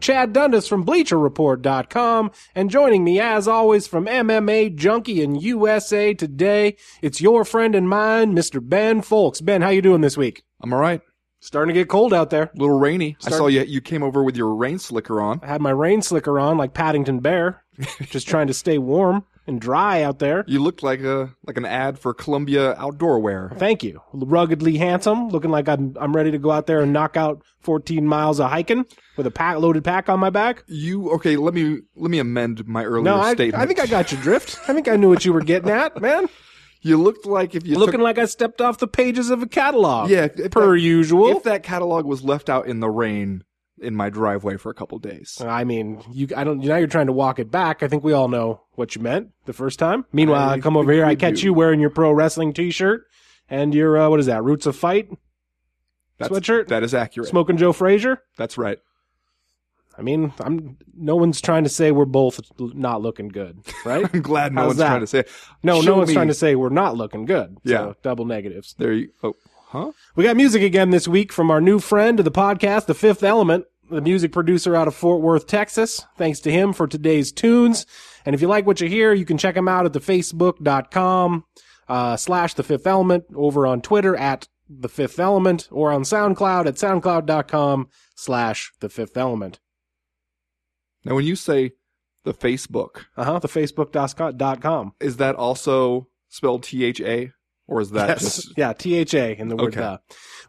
Chad Dundas from BleacherReport.com, and joining me, as always, from MMA Junkie in USA Today, it's your friend and mine, Mr. Ben Fowlkes. Ben, how you doing this week? I'm all right. Starting to get cold out there. A little rainy. I saw you. You came over with your rain slicker on. I had my rain slicker on like Paddington Bear, just trying to stay warm and dry out there. You looked like a like an ad for Columbia outdoor wear. Thank you. Ruggedly handsome, looking like I'm I'm ready to go out there and knock out 14 miles of hiking with a pack loaded pack on my back. You okay? Let me let me amend my earlier No, I, statement. I think I got your drift. I think I knew what you were getting at, man. you looked like if you Looking took, like I stepped off the pages of a catalog. yeah per that, usual. If that catalog was left out in the rain in my driveway for a couple days, I mean, you. I don't. Now you're trying to walk it back. I think we all know what you meant the first time. Meanwhile, I, I come over here. I catch do. you wearing your pro wrestling T-shirt and your uh, what is that? Roots of Fight that's, sweatshirt. that is accurate. Smoking Joe Frazier. That's right. I mean, I'm. No one's trying to say we're both not looking good, right? I'm glad no How's one's that? trying to say. No, Show no one's me- trying to say we're not looking good. So, Yeah. double negatives. There you. Oh, huh? We got music again this week from our new friend of the podcast, The Fifth Element, the music producer out of Fort Worth, Texas. Thanks to him for today's tunes. And if you like what you hear, you can check him out at the facebook.com uh, slash The Fifth Element, over on Twitter at The Fifth Element, or on SoundCloud at soundcloud.com slash The Fifth Element. Now, when you say the Facebook, Uh-huh, the facebook.com. is that also spelled T H A, or is that just Yeah, THA in the word Okay. the.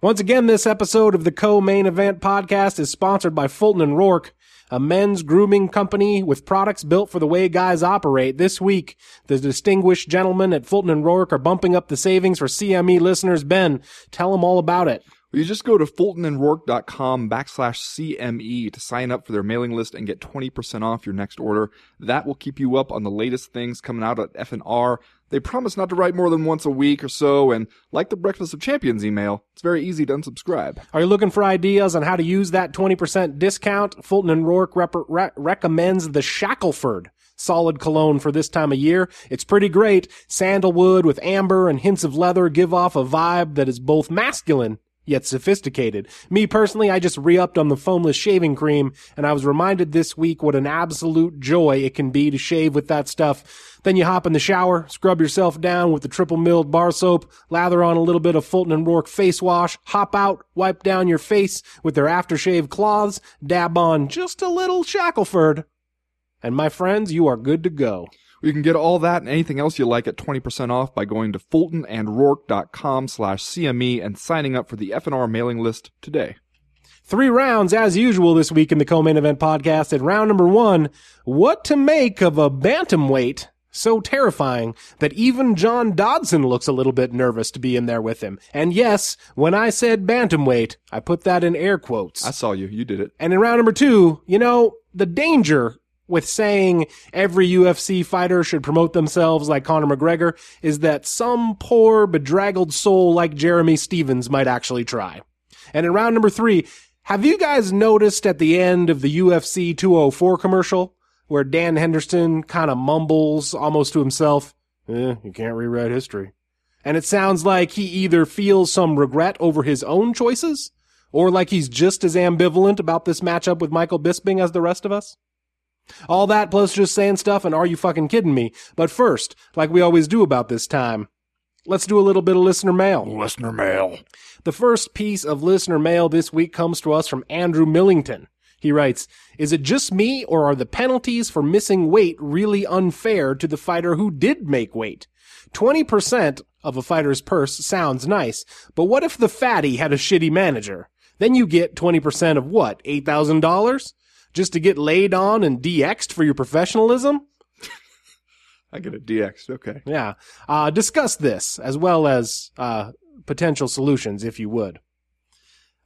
Once again, this episode of the co-main event podcast is sponsored by Fulton and Roark, a men's grooming company with products built for the way guys operate. This week, the distinguished gentlemen at Fulton and Roark are bumping up the savings for CME listeners. Ben, tell them all about it. You just go to fultonandroark.com backslash CME to sign up for their mailing list and get 20% off your next order. That will keep you up on the latest things coming out at FNR. They promise not to write more than once a week or so, and like the Breakfast of Champions email, it's very easy to unsubscribe. Are you looking for ideas on how to use that 20% discount? Fulton and Roark rep- re- recommends the Shackleford solid cologne for this time of year. It's pretty great. Sandalwood with amber and hints of leather give off a vibe that is both masculine yet sophisticated. Me personally, I just re-upped on the foamless shaving cream and I was reminded this week what an absolute joy it can be to shave with that stuff. Then you hop in the shower, scrub yourself down with the triple milled bar soap, lather on a little bit of Fulton and Roark face wash, hop out, wipe down your face with their aftershave cloths, dab on just a little Shackleford. And my friends, you are good to go. You can get all that and anything else you like at 20% off by going to fultonandroark.com slash CME and signing up for the FNR mailing list today. Three rounds as usual this week in the co-main event podcast. At round number one, what to make of a bantamweight so terrifying that even John Dodson looks a little bit nervous to be in there with him. And yes, when I said bantamweight, I put that in air quotes. I saw you. You did it. And in round number two, you know, the danger with saying every UFC fighter should promote themselves like Conor McGregor is that some poor bedraggled soul like Jeremy Stephens might actually try. And in round number three, have you guys noticed at the end of the UFC 204 commercial where Dan Henderson kind of mumbles almost to himself, eh, you can't rewrite history. And it sounds like he either feels some regret over his own choices or like he's just as ambivalent about this matchup with Michael Bisping as the rest of us. All that plus just saying stuff and are you fucking kidding me? But first, like we always do about this time, let's do a little bit of listener mail. Listener mail. The first piece of listener mail this week comes to us from Andrew Millington. He writes, Is it just me or are the penalties for missing weight really unfair to the fighter who did make weight? 20% of a fighter's purse sounds nice, but what if the fatty had a shitty manager? Then you get 20% of what? $8,000? Just to get laid on and DX'd for your professionalism? I get a DX. Okay. Yeah. Uh, discuss this as well as uh, potential solutions, if you would.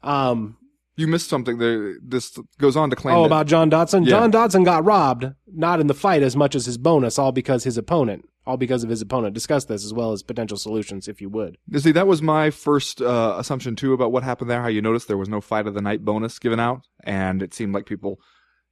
Um, You missed something. There, this goes on to claim. Oh, that- about John Dodson. Yeah. John Dodson got robbed, not in the fight as much as his bonus, all because his opponent, all because of his opponent. Discuss this as well as potential solutions, if you would. You see, that was my first uh, assumption too about what happened there. How you noticed there was no fight of the night bonus given out, and it seemed like people.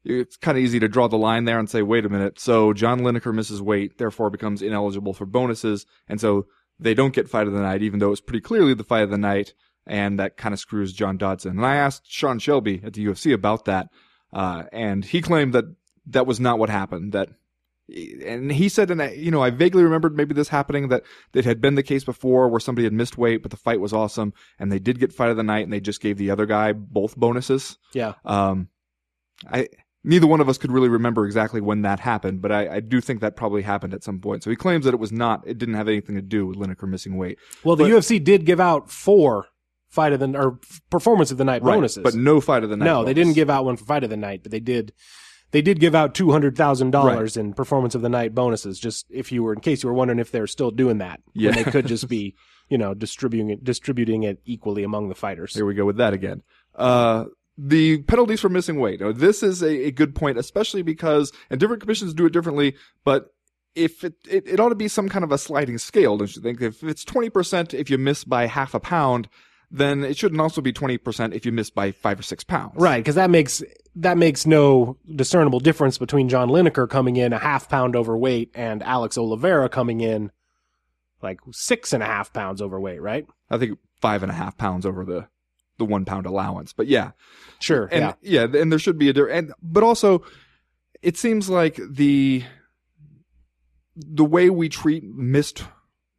It's kind of easy to draw the line there and say, wait a minute. So John Lineker misses weight, therefore becomes ineligible for bonuses, and so they don't get fight of the night, even though it's pretty clearly the fight of the night, and that kind of screws John Dodson. And I asked Sean Shelby at the UFC about that, uh, and he claimed that that was not what happened. That and he said, and I, you know, I vaguely remembered maybe this happening that it had been the case before where somebody had missed weight, but the fight was awesome, and they did get fight of the night, and they just gave the other guy both bonuses. Yeah. Um, I neither one of us could really remember exactly when that happened, but I, I do think that probably happened at some point. So he claims that it was not, it didn't have anything to do with Lineker missing weight, Well, the But- UFC did give out four fight of the or performance of the night Right, bonuses, but no fight of the night. no, they didn't give out one for fight of the night, but they did. They did give out two hundred thousand dollars in performance of the night bonuses. Just if you were, in case you were wondering if they're still doing that, Yeah. when they could just be, you know, distributing it, distributing it equally among the fighters. Here we go with that again. Uh, the penalties for missing weight. Now, this is a, a good point, especially because, and different commissions do it differently, but if it, it, it ought to be some kind of a sliding scale, don't you think? If it's 20% if you miss by half a pound, then it shouldn't also be 20% if you miss by five or six pounds. Right, because that makes that makes no discernible difference between John Lineker coming in a half pound overweight and Alex Oliveira coming in like six and a half pounds overweight, right? I think five and a half pounds over the, the one pound allowance. But yeah, Sure, and yeah. yeah, and there should be a. And but also, it seems like the the way we treat missed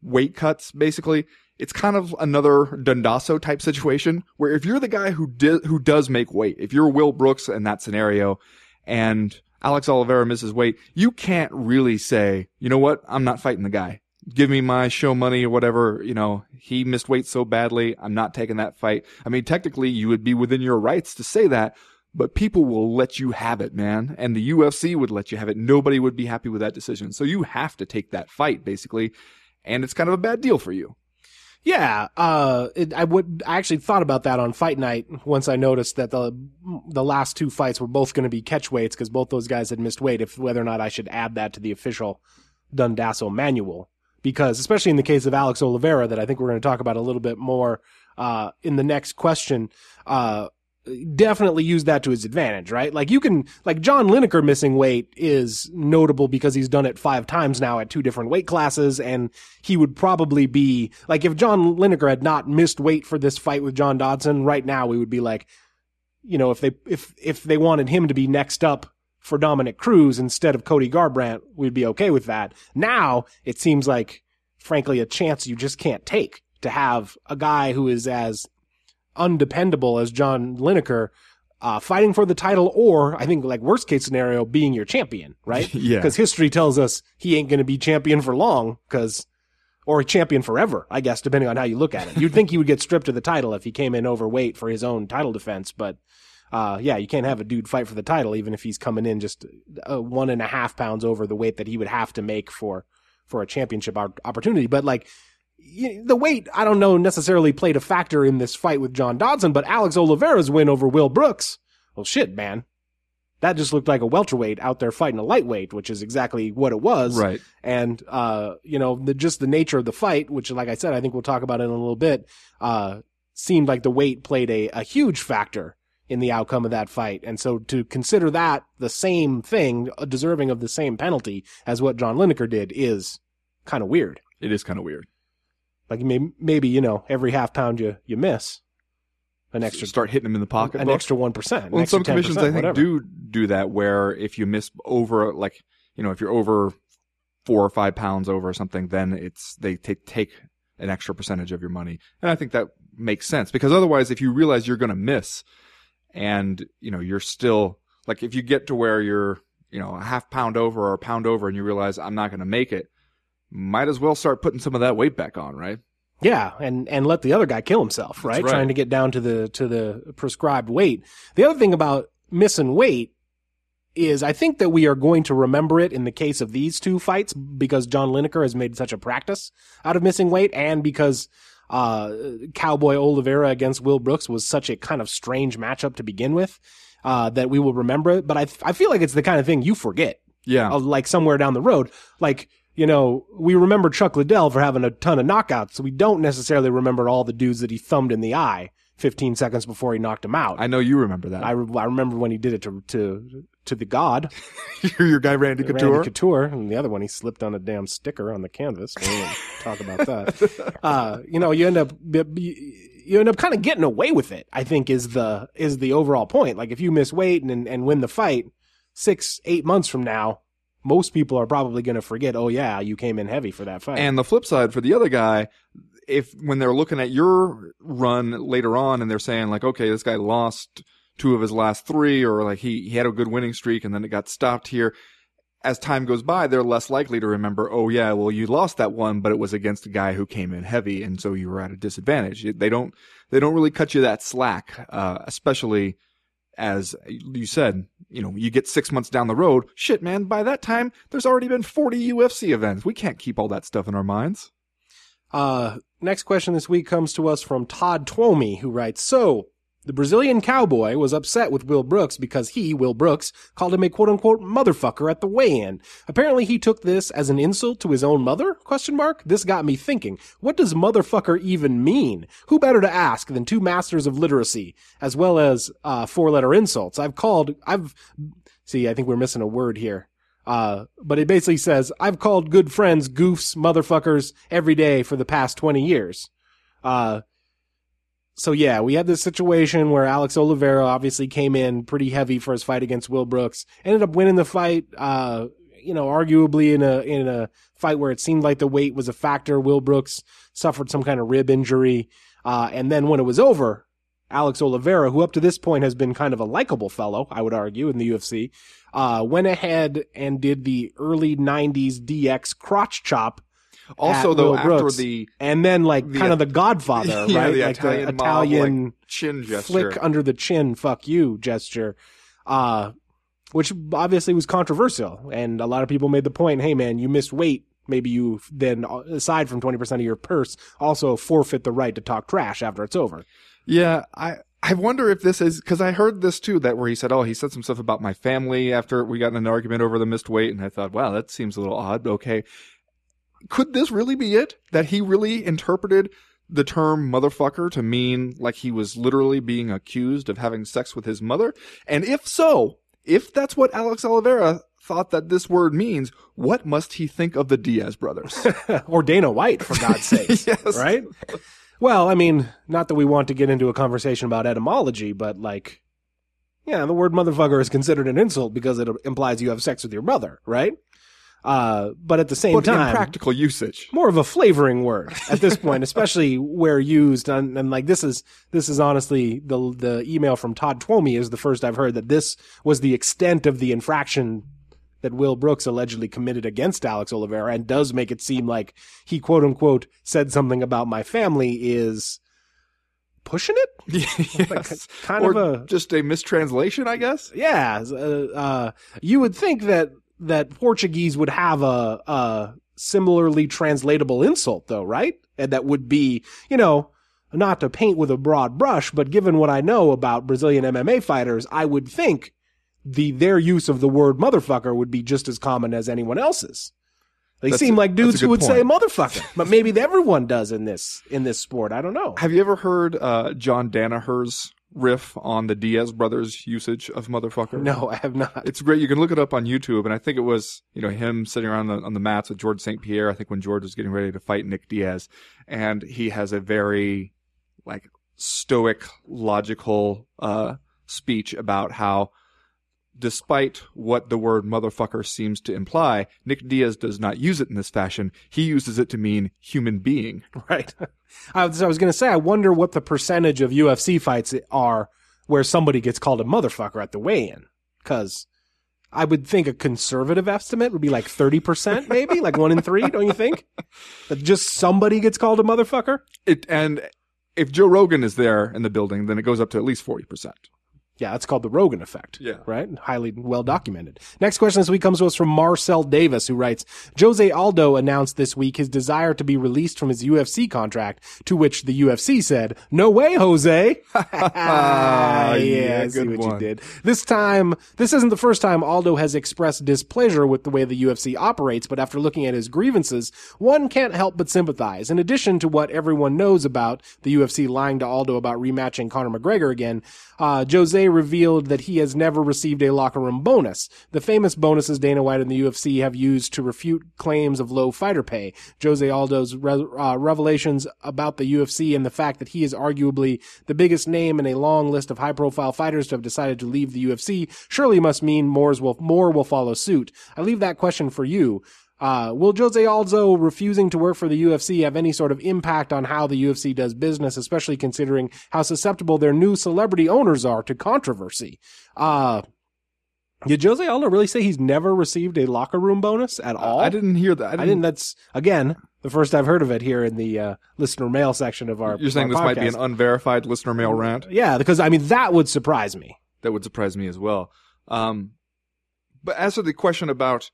weight cuts, basically, it's kind of another Dundasso type situation where if you're the guy who di- who does make weight, if you're Will Brooks in that scenario, and Alex Oliveira misses weight, you can't really say, you know what, I'm not fighting the guy. Give me my show money or whatever. You know, he missed weight so badly. I'm not taking that fight. I mean, technically, you would be within your rights to say that, but people will let you have it, man. And the UFC would let you have it. Nobody would be happy with that decision. So you have to take that fight, basically. And it's kind of a bad deal for you. Yeah, uh, it, I would. I actually thought about that on fight night once I noticed that the the last two fights were both going to be catch weights because both those guys had missed weight. If whether or not I should add that to the official Dundasso manual, because especially in the case of Alex Oliveira, that I think we're going to talk about a little bit more uh, in the next question. Uh, definitely use that to his advantage, right? Like you can, like John Lineker missing weight is notable because he's done it five times now at two different weight classes, and he would probably be like if John Lineker had not missed weight for this fight with John Dodson, right now we would be like, you know, if they if if they wanted him to be next up for Dominick Cruz instead of Cody Garbrandt, we'd be okay with that. Now it seems like, frankly, a chance you just can't take to have a guy who is as undependable as John Lineker uh, fighting for the title, or I think like worst case scenario, being your champion, right? Yeah. Because history tells us he ain't going to be champion for long, because or champion forever, I guess, depending on how you look at it. You'd think he would get stripped of the title if he came in overweight for his own title defense, but uh, yeah, you can't have a dude fight for the title even if he's coming in just uh, one and a half pounds over the weight that he would have to make for for a championship op- opportunity. But like the weight, I don't know necessarily played a factor in this fight with John Dodson, but Alex Oliveira's win over Will Brooks, well, shit, man. That just looked like a welterweight out there fighting a lightweight, which is exactly what it was Right. and uh, you know, the, just the nature of the fight, which, like I said, I think we'll talk about it in a little bit, uh, seemed like the weight played a, a huge factor in the outcome of that fight. And so to consider that the same thing, deserving of the same penalty as what John Lineker did, is kind of weird. It is kind of weird. Like maybe, maybe you know, every half pound you you miss, an extra Start hitting him in the pocket. an extra one percent. Well, some commissions I think do do that where if you miss over like you know if you're over four or five pounds over or something, then it's they take take an extra percentage of your money, and I think that makes sense because otherwise, if you realize you're going to miss, and you know you're still like if you get to where you're you know a half pound over or a pound over, and you realize I'm not going to make it, might as well start putting some of that weight back on, right? Yeah, and and let the other guy kill himself, right? right. Trying to get down to the to the prescribed weight. The other thing about missing weight is I think that we are going to remember it in the case of these two fights because John Lineker has made such a practice out of missing weight and because uh, Cowboy Oliveira against Will Brooks was such a kind of strange matchup to begin with, uh, that we will remember it. But I, I feel like it's the kind of thing you forget, Yeah. uh, like somewhere down the road. Like, you know, we remember Chuck Liddell for having a ton of knockouts. So we don't necessarily remember all the dudes that he thumbed in the eye 15 seconds before he knocked him out. I know you remember that. I, re- I remember when he did it to, to, to the god. Your guy Randy Couture. Randy Couture, and the other one he slipped on a damn sticker on the canvas. We won't talk about that. Uh, you know, you end up you end up kind of getting away with it. I think is the is the overall point. Like if you miss weight and and win the fight six eight months from now, most people are probably going to forget. Oh yeah, you came in heavy for that fight. And the flip side for the other guy, if when they're looking at your run later on and they're saying like, okay, this guy lost two of his last three, or like he, he had a good winning streak and then it got stopped here. As time goes by, they're less likely to remember, oh yeah, well you lost that one, but it was against a guy who came in heavy and so you were at a disadvantage. They don't, they don't really cut you that slack, uh, especially as you said, you know, you get six months down the road. Shit, man, by that time, there's already been 40 UFC events. We can't keep all that stuff in our minds. Uh, next question this week comes to us from Todd Twomey, who writes, So, the Brazilian cowboy was upset with Will Brooks because he, Will Brooks, called him a quote unquote motherfucker at the weigh-in. Apparently he took this as an insult to his own mother? Question mark. This got me thinking. What does motherfucker even mean? Who better to ask than two masters of literacy, as well as, uh, four-letter insults? I've called, I've, see, I think we're missing a word here. Uh, but it basically says, I've called good friends goofs, motherfuckers every day for the past 20 years. Uh, so yeah, we had this situation where Alex Oliveira obviously came in pretty heavy for his fight against Will Brooks, ended up winning the fight, uh, you know, arguably in a, in a fight where it seemed like the weight was a factor. Will Brooks suffered some kind of rib injury. Uh, and then when it was over, Alex Oliveira, who up to this point has been kind of a likable fellow, I would argue, in the UFC, uh, went ahead and did the early 90s DX crotch chop. Also, though, Will after Brooks. the and then like The- kind of the Godfather, yeah, right? the like Italian, the mob, Italian like, chin gesture. flick under the chin, fuck you gesture, uh, which obviously was controversial. And a lot of people made the point, hey man, you missed weight. Maybe you then, uh, aside from 20% of your purse, also forfeit the right to talk trash after it's over. Yeah, I I wonder if this is because I heard this too that where he said, "Oh, he said some stuff about my family after we got in an argument over the missed weight," and I thought, "Wow, that seems a little odd." Okay, could this really be it? That he really interpreted the term motherfucker to mean like he was literally being accused of having sex with his mother? And if so, if that's what Alex Oliveira thought that this word means, what must he think of the Diaz brothers? or Dana White, for God's sake. Yes. Right? Well, I mean, not that we want to get into a conversation about etymology, but like, yeah, the word motherfucker is considered an insult because it implies you have sex with your mother, right? Uh, but at the same but time, practical usage. more of a flavoring word at this point, especially where used. And, and like this is this is honestly the the email from Todd Twomey is the first I've heard that this was the extent of the infraction that Will Brooks allegedly committed against Alex Oliveira, and does make it seem like he quote unquote said something about my family is pushing it. yes. kind or of a- just a mistranslation, I guess. Yeah, uh, uh, you would think that that Portuguese would have a, a similarly translatable insult, though, right? And that would be, you know, not to paint with a broad brush, but given what I know about Brazilian MMA fighters, I would think the their use of the word motherfucker would be just as common as anyone else's. They That's seem a- like dudes who would say motherfucker, but maybe everyone does in this in this sport. I don't know. Have you ever heard uh, John Danaher's riff on the Diaz brothers' usage of motherfucker? No, I have not. It's great. You can look it up on YouTube, and I think it was you know him sitting around the, on the mats with George St. Pierre. I think when George was getting ready to fight Nick Diaz, and he has a very like stoic, logical uh, speech about how, despite what the word motherfucker seems to imply, Nick Diaz does not use it in this fashion. He uses it to mean human being. Right. I was, I was going to say, I wonder what the percentage of UFC fights are where somebody gets called a motherfucker at the weigh-in. Cause I would think a conservative estimate would be like 30%, maybe like one in three, don't you think? That just somebody gets called a motherfucker? It and if Joe Rogan is there in the building, then it goes up to at least forty percent. Yeah, that's called the Rogan effect. Yeah. Right? Highly well documented. Next question this week comes to us from Marcel Davis, who writes, Jose Aldo announced this week his desire to be released from his UFC contract, to which the UFC said, no way, Jose. yeah, Yeah, I see good what one. you did. This time, this isn't the first time Aldo has expressed displeasure with the way the UFC operates, but after looking at his grievances, one can't help but sympathize. In addition to what everyone knows about the UFC lying to Aldo about rematching Conor McGregor again, uh, Jose revealed that he has never received a locker room bonus. The famous bonuses Dana White and the UFC have used to refute claims of low fighter pay. Jose Aldo's re- uh, revelations about the UFC and the fact that he is arguably the biggest name in a long list of high profile fighters to have decided to leave the UFC surely must mean more will, more will follow suit. I leave that question for you. Uh, will Jose Aldo refusing to work for the UFC have any sort of impact on how the UFC does business, especially considering how susceptible their new celebrity owners are to controversy? Uh, did Jose Aldo really say he's never received a locker room bonus at all? I didn't hear that. I I didn't. didn't. That's again the first I've heard of it here in the uh, listener mail section of our. you're saying our this might be an unverified listener mail rant? yeah, because I mean that would surprise me. That would surprise me as well. Um, but as for the question about,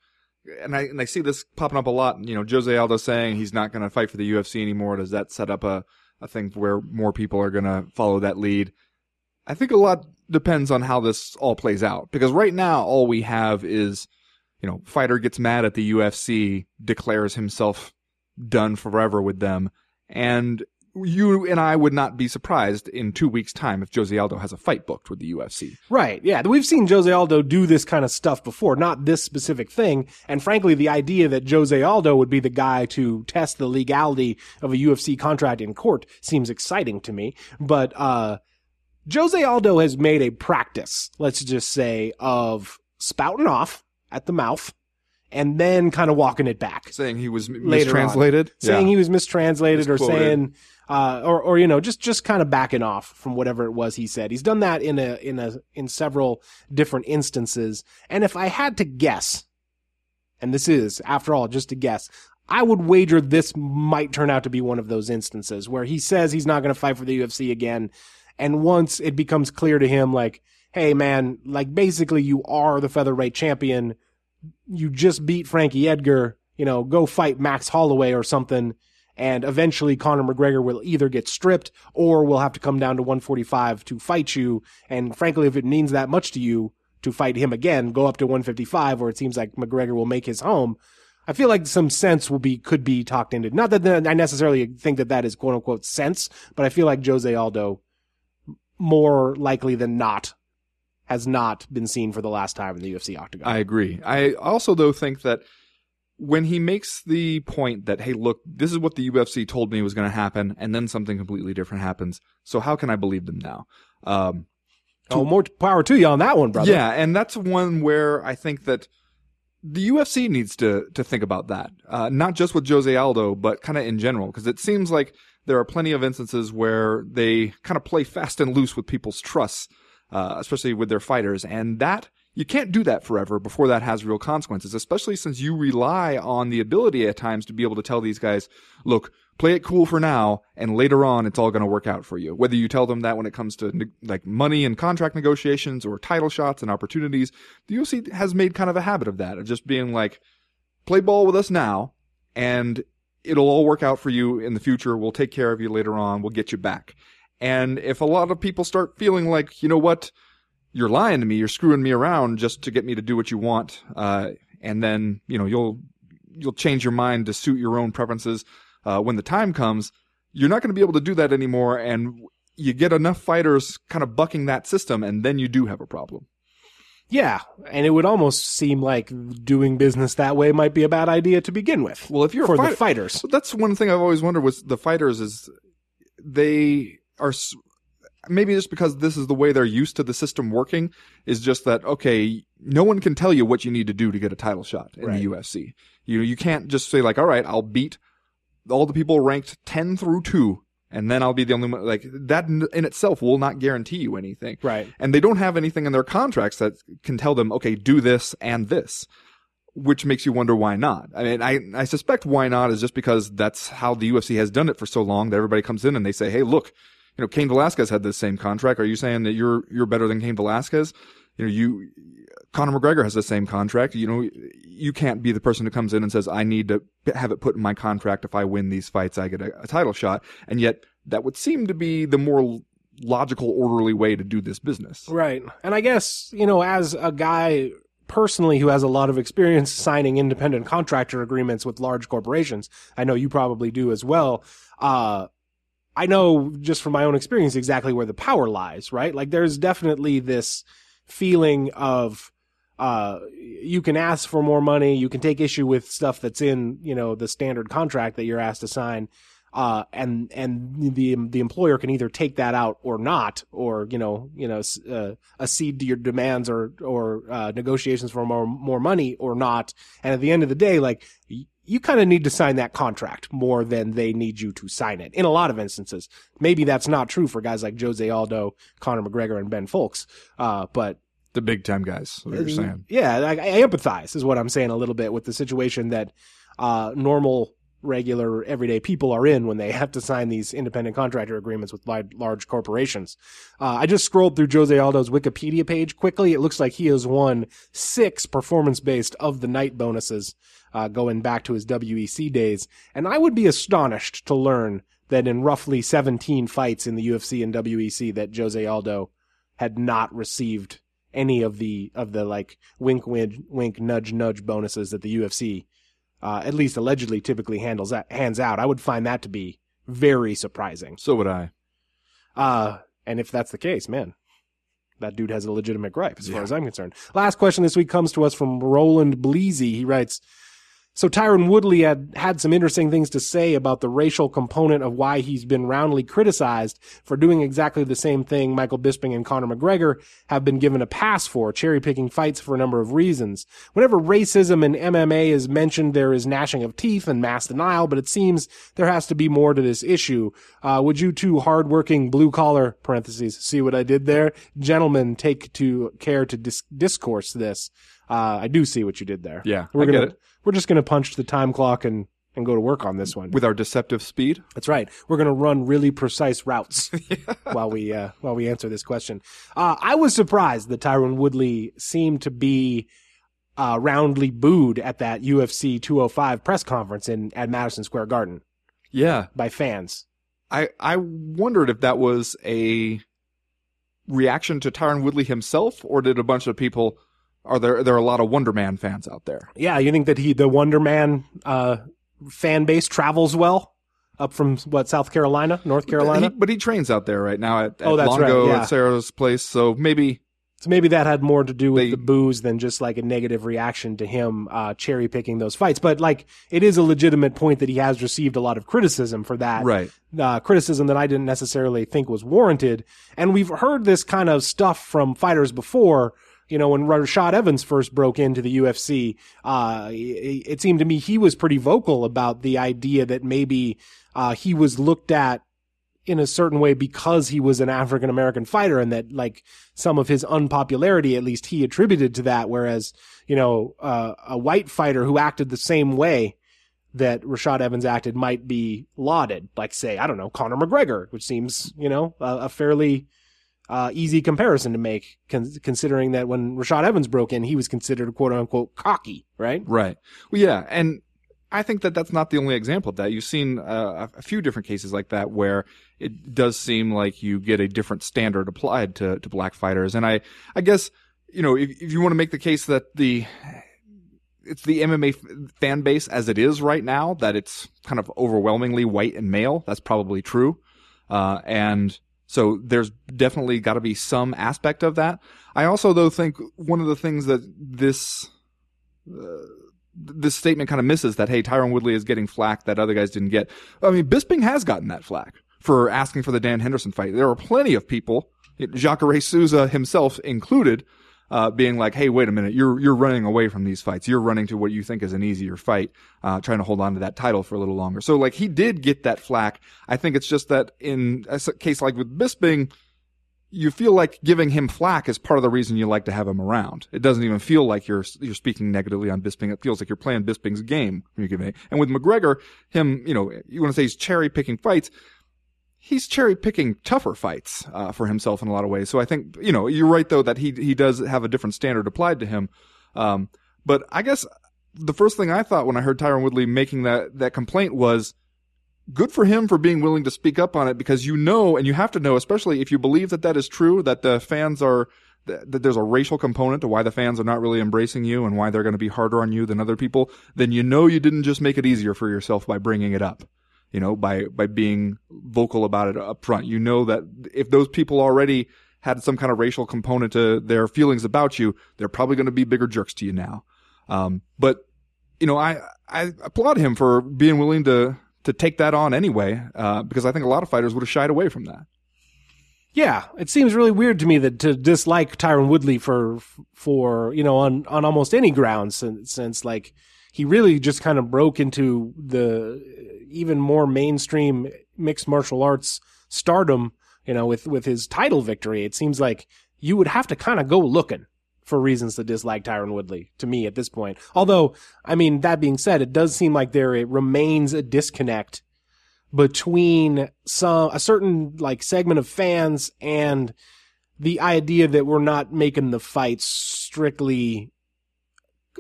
and I and I see this popping up a lot. You know, Jose Aldo saying he's not going to fight for the UFC anymore. Does that set up a a thing where more people are going to follow that lead? I think a lot depends on how this all plays out. Because right now, all we have is, you know, fighter gets mad at the UFC, declares himself done forever with them, and you and I would not be surprised in two weeks' time if Jose Aldo has a fight booked with the UFC. Right. Yeah. We've seen Jose Aldo do this kind of stuff before, not this specific thing. And frankly, the idea that Jose Aldo would be the guy to test the legality of a UFC contract in court seems exciting to me. But, uh, Jose Aldo has made a practice, let's just say, of spouting off at the mouth and then kind of walking it back. saying he was m- Later on. mistranslated. saying he was mistranslated or saying uh, or or you know just just kind of backing off from whatever it was he said. He's done that in a in a in several different instances. And if I had to guess, and this is after all just a guess, I would wager this might turn out to be one of those instances where he says he's not going to fight for the UFC again, and once it becomes clear to him like, hey man, like basically you are the featherweight champion you just beat Frankie Edgar, you know, go fight Max Holloway or something. And eventually Conor McGregor will either get stripped or will have to come down to 145 to fight you. And frankly, if it means that much to you to fight him again, go up to 155 where it seems like McGregor will make his home. I feel like some sense will be, could be talked into. Not that I necessarily think that that is quote unquote sense, but I feel like Jose Aldo more likely than not has not been seen for the last time in the UFC octagon. I agree. I also though think that when he makes the point that hey, look, this is what the UFC told me was going to happen, and then something completely different happens. So how can I believe them now? Um, Oh, more power to you on that one, brother. Yeah, and that's one where I think that the UFC needs to to think about that, uh, not just with Jose Aldo, but kind of in general, because it seems like there are plenty of instances where they kind of play fast and loose with people's trusts, uh, especially with their fighters, and that you can't do that forever before that has real consequences, especially since you rely on the ability at times to be able to tell these guys, look, play it cool for now, and later on it's all going to work out for you. Whether you tell them that when it comes to like money and contract negotiations or title shots and opportunities, the UFC has made kind of a habit of that, of just being like, play ball with us now, and it'll all work out for you in the future. We'll take care of you later on. We'll get you back. And if a lot of people start feeling like, you know what, you're lying to me, you're screwing me around just to get me to do what you want, uh, and then you know you'll you'll change your mind to suit your own preferences uh, when the time comes. You're not going to be able to do that anymore, and you get enough fighters kind of bucking that system, and then you do have a problem. Yeah, and it would almost seem like doing business that way might be a bad idea to begin with. Well, if you're for fighter- the fighters, that's one thing I've always wondered with the fighters is they are maybe just because this is the way they're used to the system working is just that okay, no one can tell you what you need to do to get a title shot in Right. the UFC. You you can't just say like, all right, I'll beat all the people ranked ten through two, and then I'll be the only one. Like that in in itself will not guarantee you anything. right? And they don't have anything in their contracts that can tell them, okay, do this and this, which makes you wonder why not. I mean, I, I suspect why not is just because that's how the UFC has done it for so long that everybody comes in and they say, hey, look, you know, Cain Velasquez had the same contract. Are you saying that you're you're better than Cain Velasquez? You know, you Conor McGregor has the same contract. You know, you can't be the person who comes in and says, "I need to have it put in my contract. If I win these fights, I get a, a title shot." And yet, that would seem to be the more logical, orderly way to do this business. Right. And I guess, you know, as a guy personally who has a lot of experience signing independent contractor agreements with large corporations, I know you probably do as well. Uh, I know just from my own experience exactly where the power lies, right? Like there's definitely this feeling of, uh, you can ask for more money, you can take issue with stuff that's in, you know, the standard contract that you're asked to sign uh, and and the the employer can either take that out or not, or you know you know uh, accede to your demands or or uh, negotiations for more more money or not. And at the end of the day, like you kind of need to sign that contract more than they need you to sign it. In a lot of instances, maybe that's not true for guys like Jose Aldo, Conor McGregor, and Ben Fowlkes. Uh, but the big time guys, what you're saying. Yeah, I, I empathize is what I'm saying a little bit with the situation that uh, normal regular everyday people are in when they have to sign these independent contractor agreements with large corporations. Uh, I just scrolled through Jose Aldo's Wikipedia page quickly. It looks like he has won six performance based of the night bonuses, uh, going back to his WEC days. And I would be astonished to learn that in roughly 17 fights in the UFC and WEC that Jose Aldo had not received any of the, of the like wink, wink, wink, nudge, nudge bonuses that the UFC uh, at least allegedly typically handles that, hands out. I would find that to be very surprising. So would I. Uh, and if that's the case, man, that dude has a legitimate gripe as yeah. far as I'm concerned. Last question this week comes to us from Roland Bleasy. He writes, so Tyron Woodley had had some interesting things to say about the racial component of why he's been roundly criticized for doing exactly the same thing Michael Bisping and Conor McGregor have been given a pass for, cherry picking fights for a number of reasons. Whenever racism in MMA is mentioned, there is gnashing of teeth and mass denial, but it seems there has to be more to this issue. Uh, would you two hardworking blue collar parentheses see what I did there? Gentlemen, take to care to dis- discourse this. Uh, I do see what you did there. Yeah, we're I gonna, get it. We're just gonna punch the time clock and and go to work on this one with our deceptive speed. That's right. We're gonna run really precise routes yeah. while we uh, while we answer this question. Uh, I was surprised that Tyron Woodley seemed to be uh, roundly booed at that UFC 205 press conference in at Madison Square Garden. Yeah, by fans. I I wondered if that was a reaction to Tyron Woodley himself, or did a bunch of people are there there are a lot of Wonder Man fans out there. Yeah, you think that he the Wonder Man uh, fan base travels well up from what South Carolina, North Carolina, but he, but he trains out there right now at, at oh, that's Longo right, yeah. at Serra's place. So maybe so maybe that had more to do with they, the booze than just like a negative reaction to him uh, cherry picking those fights. But like, it is a legitimate point that he has received a lot of criticism for that. Right. Uh, criticism that I didn't necessarily think was warranted. And we've heard this kind of stuff from fighters before you know, when Rashad Evans first broke into the UFC, uh, it, seemed to me he was pretty vocal about the idea that maybe, uh, he was looked at in a certain way because he was an African American fighter and that like some of his unpopularity, at least he attributed to that. Whereas, you know, uh, a white fighter who acted the same way that Rashad Evans acted might be lauded. Like say, I don't know, Conor McGregor, which seems, you know, a, a fairly, uh, easy comparison to make, con- considering that when Rashad Evans broke in, he was considered quote unquote cocky, right? Right. Well, yeah, and I think that that's not the only example of that. You've seen uh, a few different cases like that where it does seem like you get a different standard applied to to black fighters, and I I guess you know if, if you want to make the case that the it's the MMA fan base as it is right now that it's kind of overwhelmingly white and male. That's probably true, uh, and so there's definitely got to be some aspect of that. I also though think one of the things that this uh, this statement kind of misses that hey Tyron Woodley is getting flack that other guys didn't get. I mean Bisping has gotten that flack for asking for the Dan Henderson fight. There are plenty of people, Jacare Souza himself included, uh, being like, "Hey, wait a minute, you're you're running away from these fights. You're running to what you think is an easier fight, uh, trying to hold on to that title for a little longer." So, like, he did get that flack. I think it's just that in a case like with Bisping, you feel like giving him flack is part of the reason you like to have him around. It doesn't even feel like you're you're speaking negatively on Bisping. It feels like you're playing Bisping's game when you're giving it. And with McGregor, him, you know, you want to say he's cherry picking fights he's cherry picking tougher fights uh, for himself in a lot of ways. So I think you know you're right though that he he does have a different standard applied to him. Um, but I guess the first thing I thought when I heard Tyron Woodley making that that complaint was good for him for being willing to speak up on it because you know and you have to know especially if you believe that that is true that the fans are that there's a racial component to why the fans are not really embracing you and why they're going to be harder on you than other people then you know you didn't just make it easier for yourself by bringing it up you know by by being vocal about it up front you know that if those people already had some kind of racial component to their feelings about you they're probably going to be bigger jerks to you now um, but you know i i applaud him for being willing to to take that on anyway, uh, because I think a lot of fighters would have shied away from that. Yeah, it seems really weird to me that to dislike Tyron Woodley for for you know on on almost any grounds since, since like he really just kind of broke into the even more mainstream mixed martial arts stardom, you know, with with his title victory. It seems like you would have to kind of go looking for reasons to dislike Tyron Woodley to me at this point. Although, I mean, that being said, it does seem like there it remains a disconnect between some, a certain like segment of fans and the idea that we're not making the fights strictly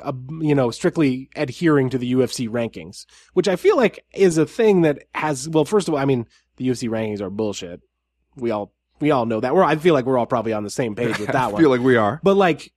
uh, you know, strictly adhering to the UFC rankings, which I feel like is a thing that has, well, first of all, I mean, the UFC rankings are bullshit. We all, we all know that. We're, I feel like we're all probably on the same page with that I one. I feel like we are. But like,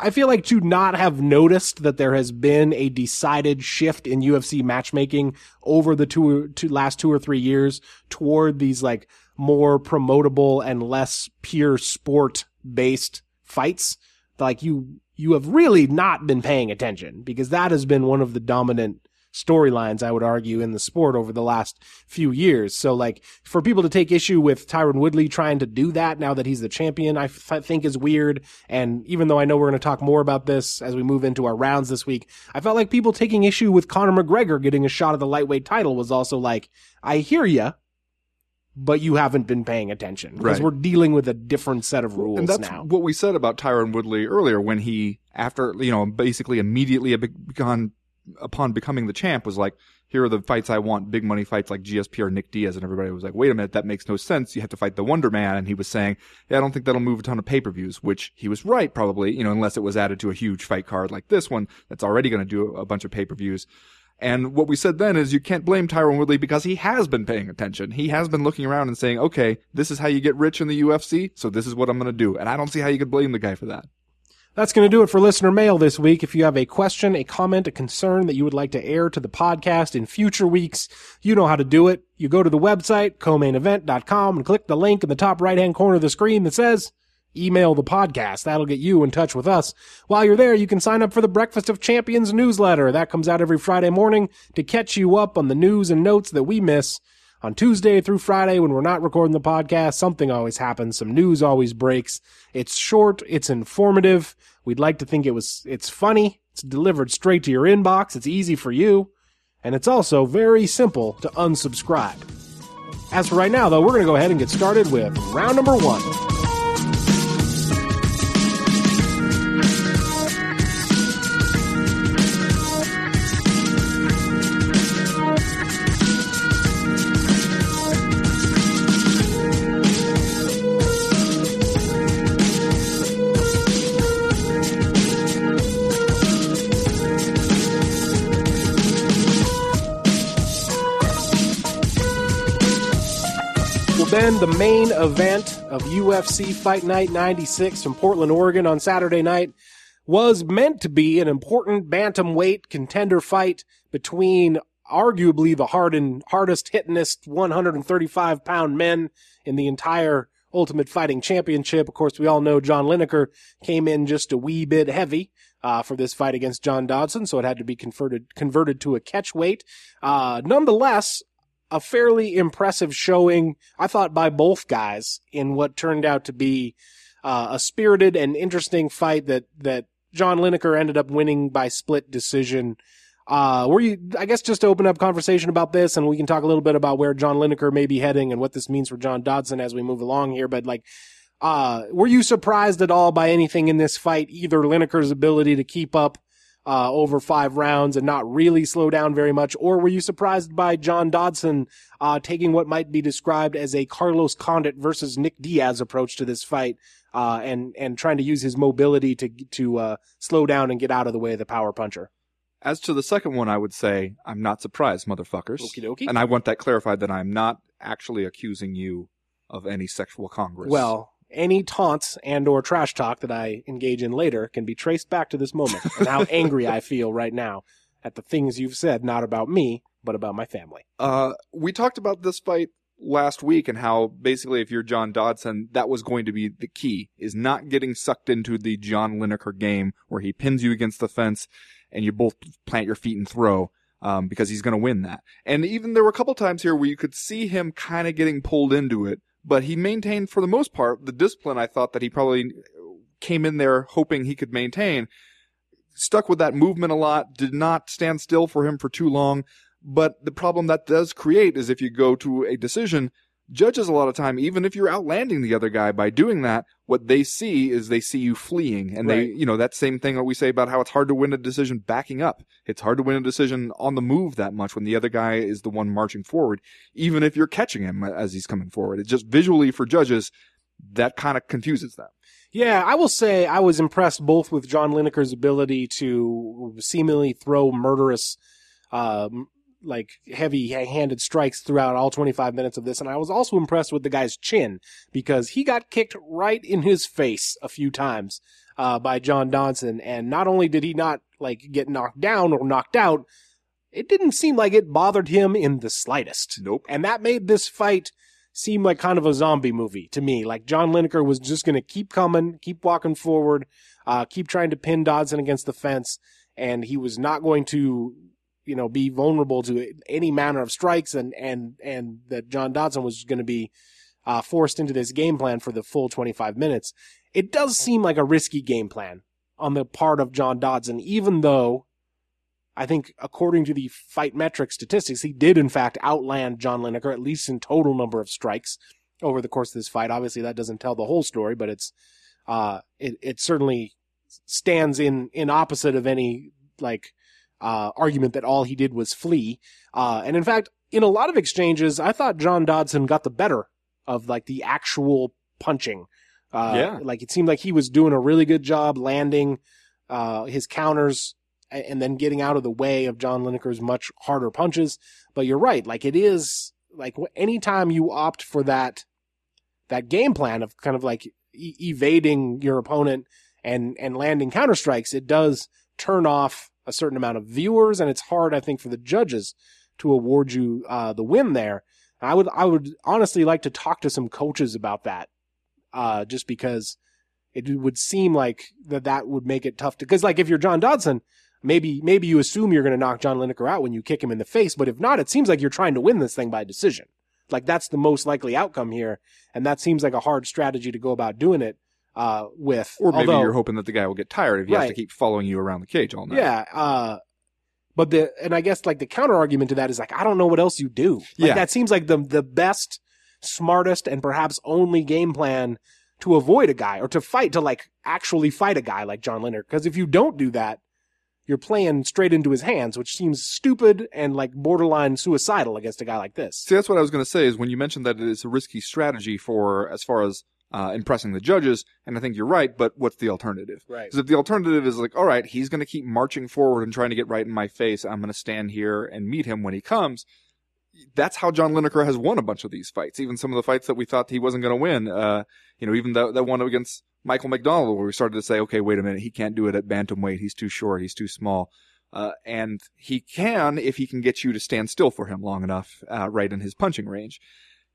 I feel like to not have noticed that there has been a decided shift in UFC matchmaking over the two, two last two or three years toward these like more promotable and less pure sport based fights. Like you, you have really not been paying attention because that has been one of the dominant storylines, I would argue, in the sport over the last few years. So, like, for people to take issue with Tyron Woodley trying to do that now that he's the champion, I think is weird. And even though I know we're going to talk more about this as we move into our rounds this week, I felt like people taking issue with Conor McGregor getting a shot at the lightweight title was also like, I hear you. But you haven't been paying attention because Right. we're dealing with a different set of rules and that's now. what we said about Tyron Woodley earlier when he, after, you know, basically immediately begun, upon becoming the champ was like, here are the fights I want, big money fights like GSP or Nick Diaz. And everybody was like, wait a minute, that makes no sense. You have to fight the Wonder Man. And he was saying, yeah, I don't think that'll move a ton of pay-per-views, which he was right, probably, you know, unless it was added to a huge fight card like this one that's already going to do a bunch of pay-per-views. And what we said then is you can't blame Tyron Woodley because he has been paying attention. He has been looking around and saying, okay, this is how you get rich in the UFC, so this is what I'm going to do. And I don't see how you could blame the guy for that. That's going to do it for listener mail this week. If you have a question, a comment, a concern that you would like to air to the podcast in future weeks, you know how to do it. You go to the website, comainevent.com and click the link in the top right hand corner of the screen that says email the podcast. That'll get you in touch with us. While you're there, you can sign up for the Breakfast of Champions newsletter. That comes out every Friday morning to catch you up on the news and notes that we miss on Tuesday through Friday when we're not recording the podcast, something always happens. Some news always breaks. It's short. It's informative. We'd like to think it was, it's funny. It's delivered straight to your inbox. It's easy for you. And it's also very simple to unsubscribe. As for right now, though, we're going to go ahead and get started with round number one. The main event of UFC Fight Night 96 from Portland, Oregon on Saturday night was meant to be an important bantamweight contender fight between arguably the hard and hardest hittingest 135 pound men in the entire Ultimate Fighting Championship. Of course, we all know John Lineker came in just a wee bit heavy. Uh, for this fight against John Dodson, so it had to be converted converted to a catch weight. Uh, nonetheless, a fairly impressive showing, I thought, by both guys in what turned out to be uh, a spirited and interesting fight that that John Lineker ended up winning by split decision. Uh, were you, I guess, just to open up conversation about this, and we can talk a little bit about where John Lineker may be heading and what this means for John Dodson as we move along here. But like, uh, were you surprised at all by anything in this fight? Either Lineker's ability to keep up uh, over five rounds and not really slow down very much? Or were you surprised by John Dodson uh, taking what might be described as a Carlos Condit versus Nick Diaz approach to this fight uh, and and trying to use his mobility to to uh, slow down and get out of the way of the power puncher? As to the second one, I would say I'm not surprised, motherfuckers. Okie dokie. And I want that clarified that I'm not actually accusing you of any sexual congress. Well, any taunts and or trash talk that I engage in later can be traced back to this moment and how angry I feel right now at the things you've said, not about me, but about my family. Uh, we talked about this fight last week and how basically if you're John Dodson, that was going to be the key, is not getting sucked into the John Lineker game where he pins you against the fence and you both plant your feet and throw. Um, because he's going to win that. And even there were a couple times here where you could see him kind of getting pulled into it, but he maintained for the most part the discipline I thought that he probably came in there hoping he could maintain. Stuck with that movement a lot, did not stand still for him for too long. But the problem that does create is if you go to a decision, judges a lot of time, even if you're outlanding the other guy by doing that, what they see is they see you fleeing. And they, you know, that same thing that we say about how it's hard to win a decision backing up. It's hard to win a decision on the move that much when the other guy is the one marching forward, even if you're catching him as he's coming forward. It's just visually for judges, that kind of confuses them. Yeah, I will say I was impressed both with John Lineker's ability to seemingly throw murderous, um, like heavy handed strikes throughout all 25 minutes of this. And I was also impressed with the guy's chin because he got kicked right in his face a few times, uh, by John Dodson. And not only did he not like get knocked down or knocked out, it didn't seem like it bothered him in the slightest. Nope. And that made this fight seem like kind of a zombie movie to me. Like John Lineker was just going to keep coming, keep walking forward, uh, keep trying to pin Dodson against the fence, and he was not going to, you know, be vulnerable to any manner of strikes, and and and that John Dodson was going to be uh, forced into this game plan for the full 25 minutes. It does seem like a risky game plan on the part of John Dodson, even though I think according to the fight metric statistics, he did in fact outland John Lineker, at least in total number of strikes over the course of this fight. Obviously that doesn't tell the whole story, but it's, uh, it, it certainly stands in, in opposite of any, like, uh, argument that all he did was flee. Uh, and in fact, in a lot of exchanges, I thought John Dodson got the better of like the actual punching. Uh, Yeah. like it seemed like he was doing a really good job landing, uh, his counters and then getting out of the way of John Lineker's much harder punches. But you're right. Like it is like anytime you opt for that, that game plan of kind of like e- evading your opponent and, and landing counter strikes, it does turn off a certain amount of viewers. And it's hard, I think, for the judges to award you, uh, the win there. I would, I would honestly like to talk to some coaches about that, uh, just because it would seem like that that would make it tough to, cause like if you're John Dodson, maybe maybe you assume you're going to knock John Lineker out when you kick him in the face, but if not, it seems like you're trying to win this thing by decision. Like that's the most likely outcome here, and that seems like a hard strategy to go about doing it uh, with. Or maybe Although- you're hoping that the guy will get tired if he has to keep following you around the cage all night. yeah. Uh, but the and I guess like the counter argument to that is like I don't know what else you do. Like, Yeah. that seems like the the best, smartest, and perhaps only game plan to avoid a guy or to fight to like actually fight a guy like John Lineker. Because if you don't do that, you're playing straight into his hands, which seems stupid and like borderline suicidal against a guy like this. See, that's what I was going to say is when you mentioned that it is a risky strategy for as far as uh, impressing the judges, and I think you're right, but what's the alternative? Right. Because if the alternative is like, all right, he's going to keep marching forward and trying to get right in my face, I'm going to stand here and meet him when he comes. That's how John Lineker has won a bunch of these fights. Even some of the fights that we thought he wasn't going to win. Uh, you know, even that, that one against Michael McDonald where we started to say, okay, wait a minute, he can't do it at bantamweight. He's too short. He's too small. Uh, and he can if he can get you to stand still for him long enough, uh, right in his punching range.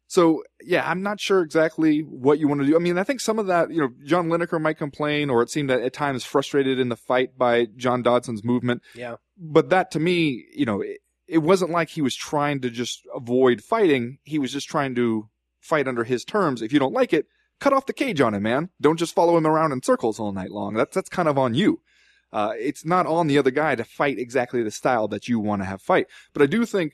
So yeah, I'm not sure exactly what you want to do. I mean, I think some of that, you know, John Lineker might complain, or it seemed at, at times frustrated in the fight by John Dodson's movement. Yeah. But that to me, you know, it, it wasn't like he was trying to just avoid fighting. He was just trying to fight under his terms. If you don't like it, cut off the cage on him, man. Don't just follow him around in circles all night long. That's that's kind of on you. Uh, it's not on the other guy to fight exactly the style that you want to have fight. But I do think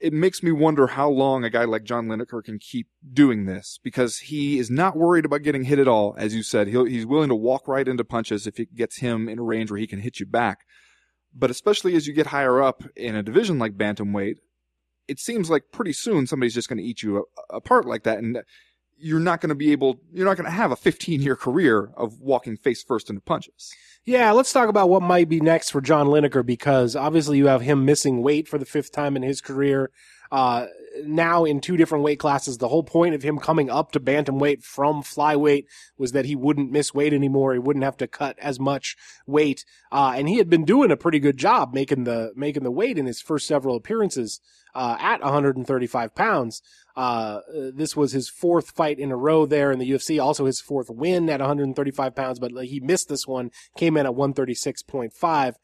it makes me wonder how long a guy like John Lineker can keep doing this because he is not worried about getting hit at all. As you said, he's willing to walk right into punches if it gets him in a range where he can hit you back. But especially as you get higher up in a division like bantamweight, it seems like pretty soon somebody's just going to eat you apart like that, and you're not going to be able, you're not going to have a 15 year career of walking face first into punches. Yeah, let's talk about what might be next for John Lineker because obviously you have him missing weight for the fifth time in his career. Uh, now in two different weight classes. The whole point of him coming up to bantamweight from flyweight was that he wouldn't miss weight anymore. He wouldn't have to cut as much weight. Uh, and he had been doing a pretty good job making the, making the weight in his first several appearances, uh, at 135 pounds. Uh, this was his fourth fight in a row there in the UFC, also his fourth win at 135 pounds, but he missed this one, came in at 136.5.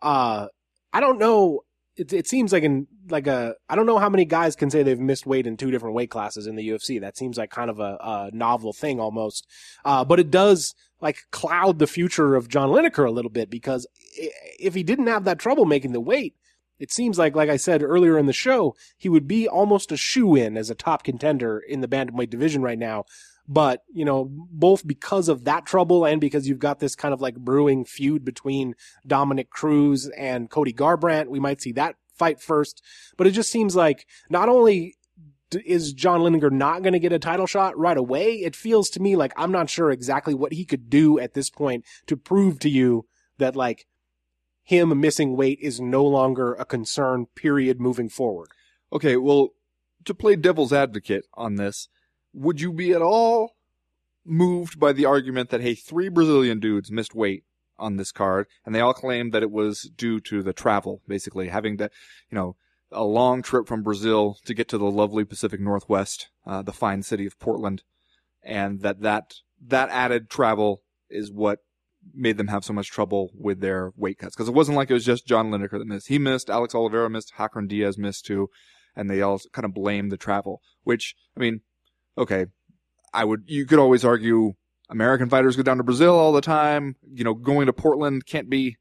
Uh, I don't know it, it seems like in like a I don't know how many guys can say they've missed weight in two different weight classes in the UFC. That seems like kind of a, a novel thing almost. Uh, but it does like cloud the future of John Lineker a little bit because if he didn't have that trouble making the weight, it seems like, like I said earlier in the show, he would be almost a shoe in as a top contender in the bantamweight division right now. But, you know, both because of that trouble and because you've got this kind of like brewing feud between Dominick Cruz and Cody Garbrandt, we might see that fight first. But it just seems like not only is John Lineker not going to get a title shot right away, it feels to me like I'm not sure exactly what he could do at this point to prove to you that like him missing weight is no longer a concern period moving forward. Okay, well, to play devil's advocate on this, would you be at all moved by the argument that hey, three Brazilian dudes missed weight on this card, and they all claimed that it was due to the travel, basically having to, you know, a long trip from Brazil to get to the lovely Pacific Northwest, uh, the fine city of Portland, and that that that added travel is what made them have so much trouble with their weight cuts because it wasn't like it was just John Lineker that missed. He missed, Alex Oliveira missed, Hacran Dias missed too, and they all kind of blamed the travel. Which I mean, okay, I would. You could always argue American fighters go down to Brazil all the time. You know, going to Portland can't be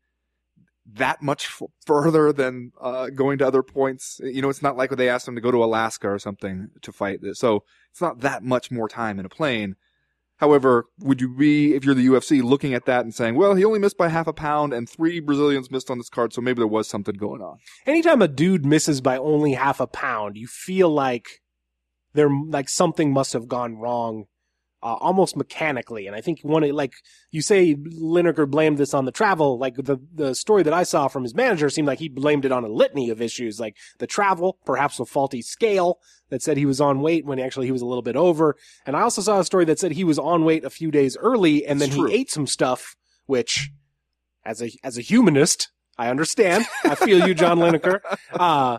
that much f- further than uh, going to other points. You know, it's not like they asked them to go to Alaska or something to fight this. So it's not that much more time in a plane. However, would you be, if you're the UFC, looking at that and saying, well, he only missed by half a pound and three Brazilians missed on this card, so maybe there was something going on? Anytime a dude misses by only half a pound, you feel like there like something must have gone wrong uh, almost mechanically. And I think one, like you say, Lineker blamed this on the travel. Like the the story that I saw from his manager seemed like he blamed it on a litany of issues, like the travel, perhaps a faulty scale that said he was on weight when actually he was a little bit over. And I also saw a story that said he was on weight a few days early, and then he ate some stuff, which, as a as a humanist, I understand. I feel you, John Lineker. Uh,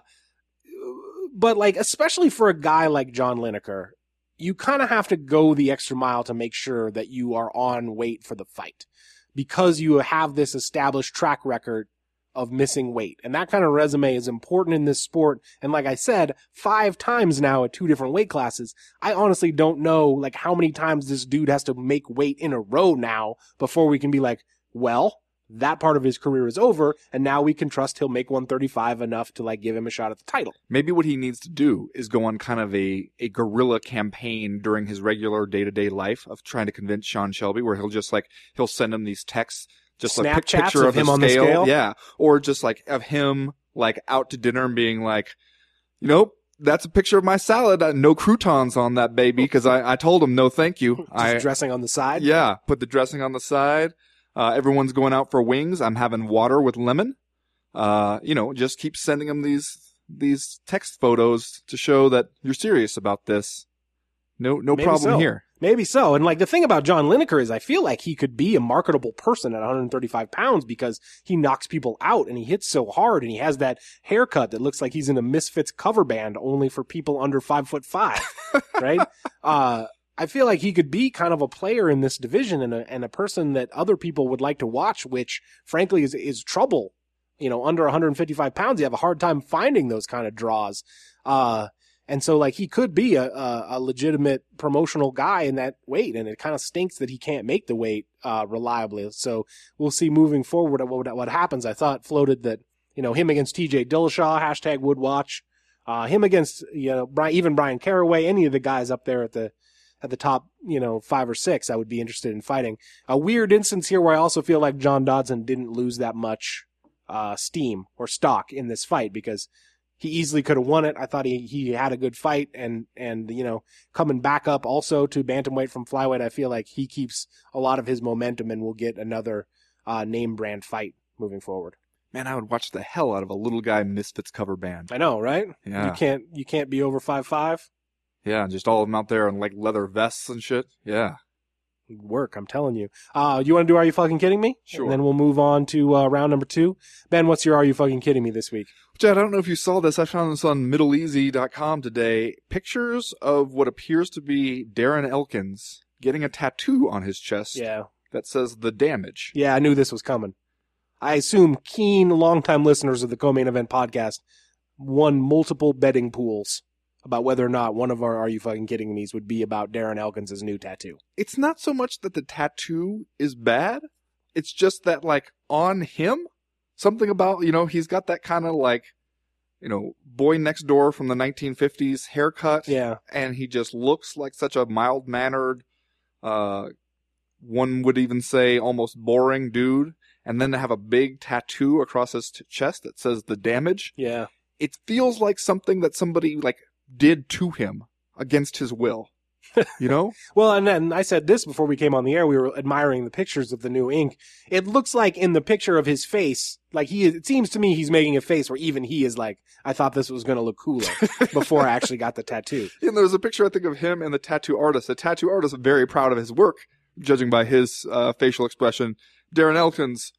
but like, especially for a guy like John Lineker, you kind of have to go the extra mile to make sure that you are on weight for the fight because you have this established track record of missing weight. And that kind of resume is important in this sport. And like I said, five times now at two different weight classes. I honestly don't know like how many times this dude has to make weight in a row now before we can be like, well, that part of his career is over, and now we can trust he'll make 135 enough to like give him a shot at the title. Maybe what he needs to do is go on kind of a, a guerrilla campaign during his regular day to day life of trying to convince Sean Shelby, where he'll just like he'll send him these texts, just like pic- picture of, of him the on the scale, scale? yeah, or just like of him like out to dinner and being like, you know. That's a picture of my salad. Uh, no croutons on that baby because I, I told him no, thank you. Just I dressing on the side. yeah, put the dressing on the side. Uh, everyone's going out for wings. I'm having water with lemon. Uh, you know, just keep sending them these these text photos to show that you're serious about this. No, no Maybe problem so. here. Maybe so. And like the thing about John Lineker is I feel like he could be a marketable person at 135 pounds because he knocks people out and he hits so hard and he has that haircut that looks like he's in a Misfits cover band only for people under five foot five. right? Uh, I feel like he could be kind of a player in this division and a, and a person that other people would like to watch, which frankly is, is trouble. You know, under 155 pounds, you have a hard time finding those kind of draws. Uh, and so like he could be a, a, a legitimate promotional guy in that weight. And it kind of stinks that he can't make the weight, uh, reliably. So we'll see moving forward what, what happens. I thought floated that, you know, him against TJ Dillashaw, hashtag would watch, uh, him against, you know, Brian, even Bryan Caraway, any of the guys up there at the, at the top, you know, five or six, I would be interested in fighting. A weird instance here where I also feel like John Dodson didn't lose that much uh, steam or stock in this fight because he easily could have won it. I thought he, he had a good fight and, and, you know, coming back up also to bantamweight from flyweight, I feel like he keeps a lot of his momentum and will get another, uh, name brand fight moving forward. Man, I would watch the hell out of a little guy Misfits cover band. I know, right? Yeah. You can't, you can't be over five, five. Yeah, just all of them out there in like leather vests and shit. Yeah. work. I'm telling you. Uh, you want to do Are You Fucking Kidding Me? Sure. And then we'll move on to uh, round number two. Ben, what's your Are You Fucking Kidding Me this week? Chad, I don't know if you saw this. I found this on MiddleEasy.com today. Pictures of what appears to be Darren Elkins getting a tattoo on his chest Yeah. that says the damage. Yeah, I knew this was coming. I assume keen, longtime listeners of the co-main event podcast won multiple betting pools about whether or not one of our Are You Fucking Kidding Me's would be about Darren Elkins' new tattoo. It's not so much that the tattoo is bad. It's just that like on him, something about, you know, he's got that kind of like, you know, boy next door from the 1950s haircut. Yeah. and he just looks like such a mild mannered, uh, one would even say almost boring dude. And then to have a big tattoo across his t- chest that says the damage, Yeah. it feels like something that somebody like did to him against his will. You know? Well, and then I said this before we came on the air. We were admiring the pictures of the new ink. It looks like in the picture of his face, like he, it seems to me he's making a face where even he is like, I thought this was going to look cooler before I actually got the tattoo. and there's a picture I think of him and the tattoo artist. The tattoo artist very proud of his work, judging by his uh, facial expression. Darren Elkins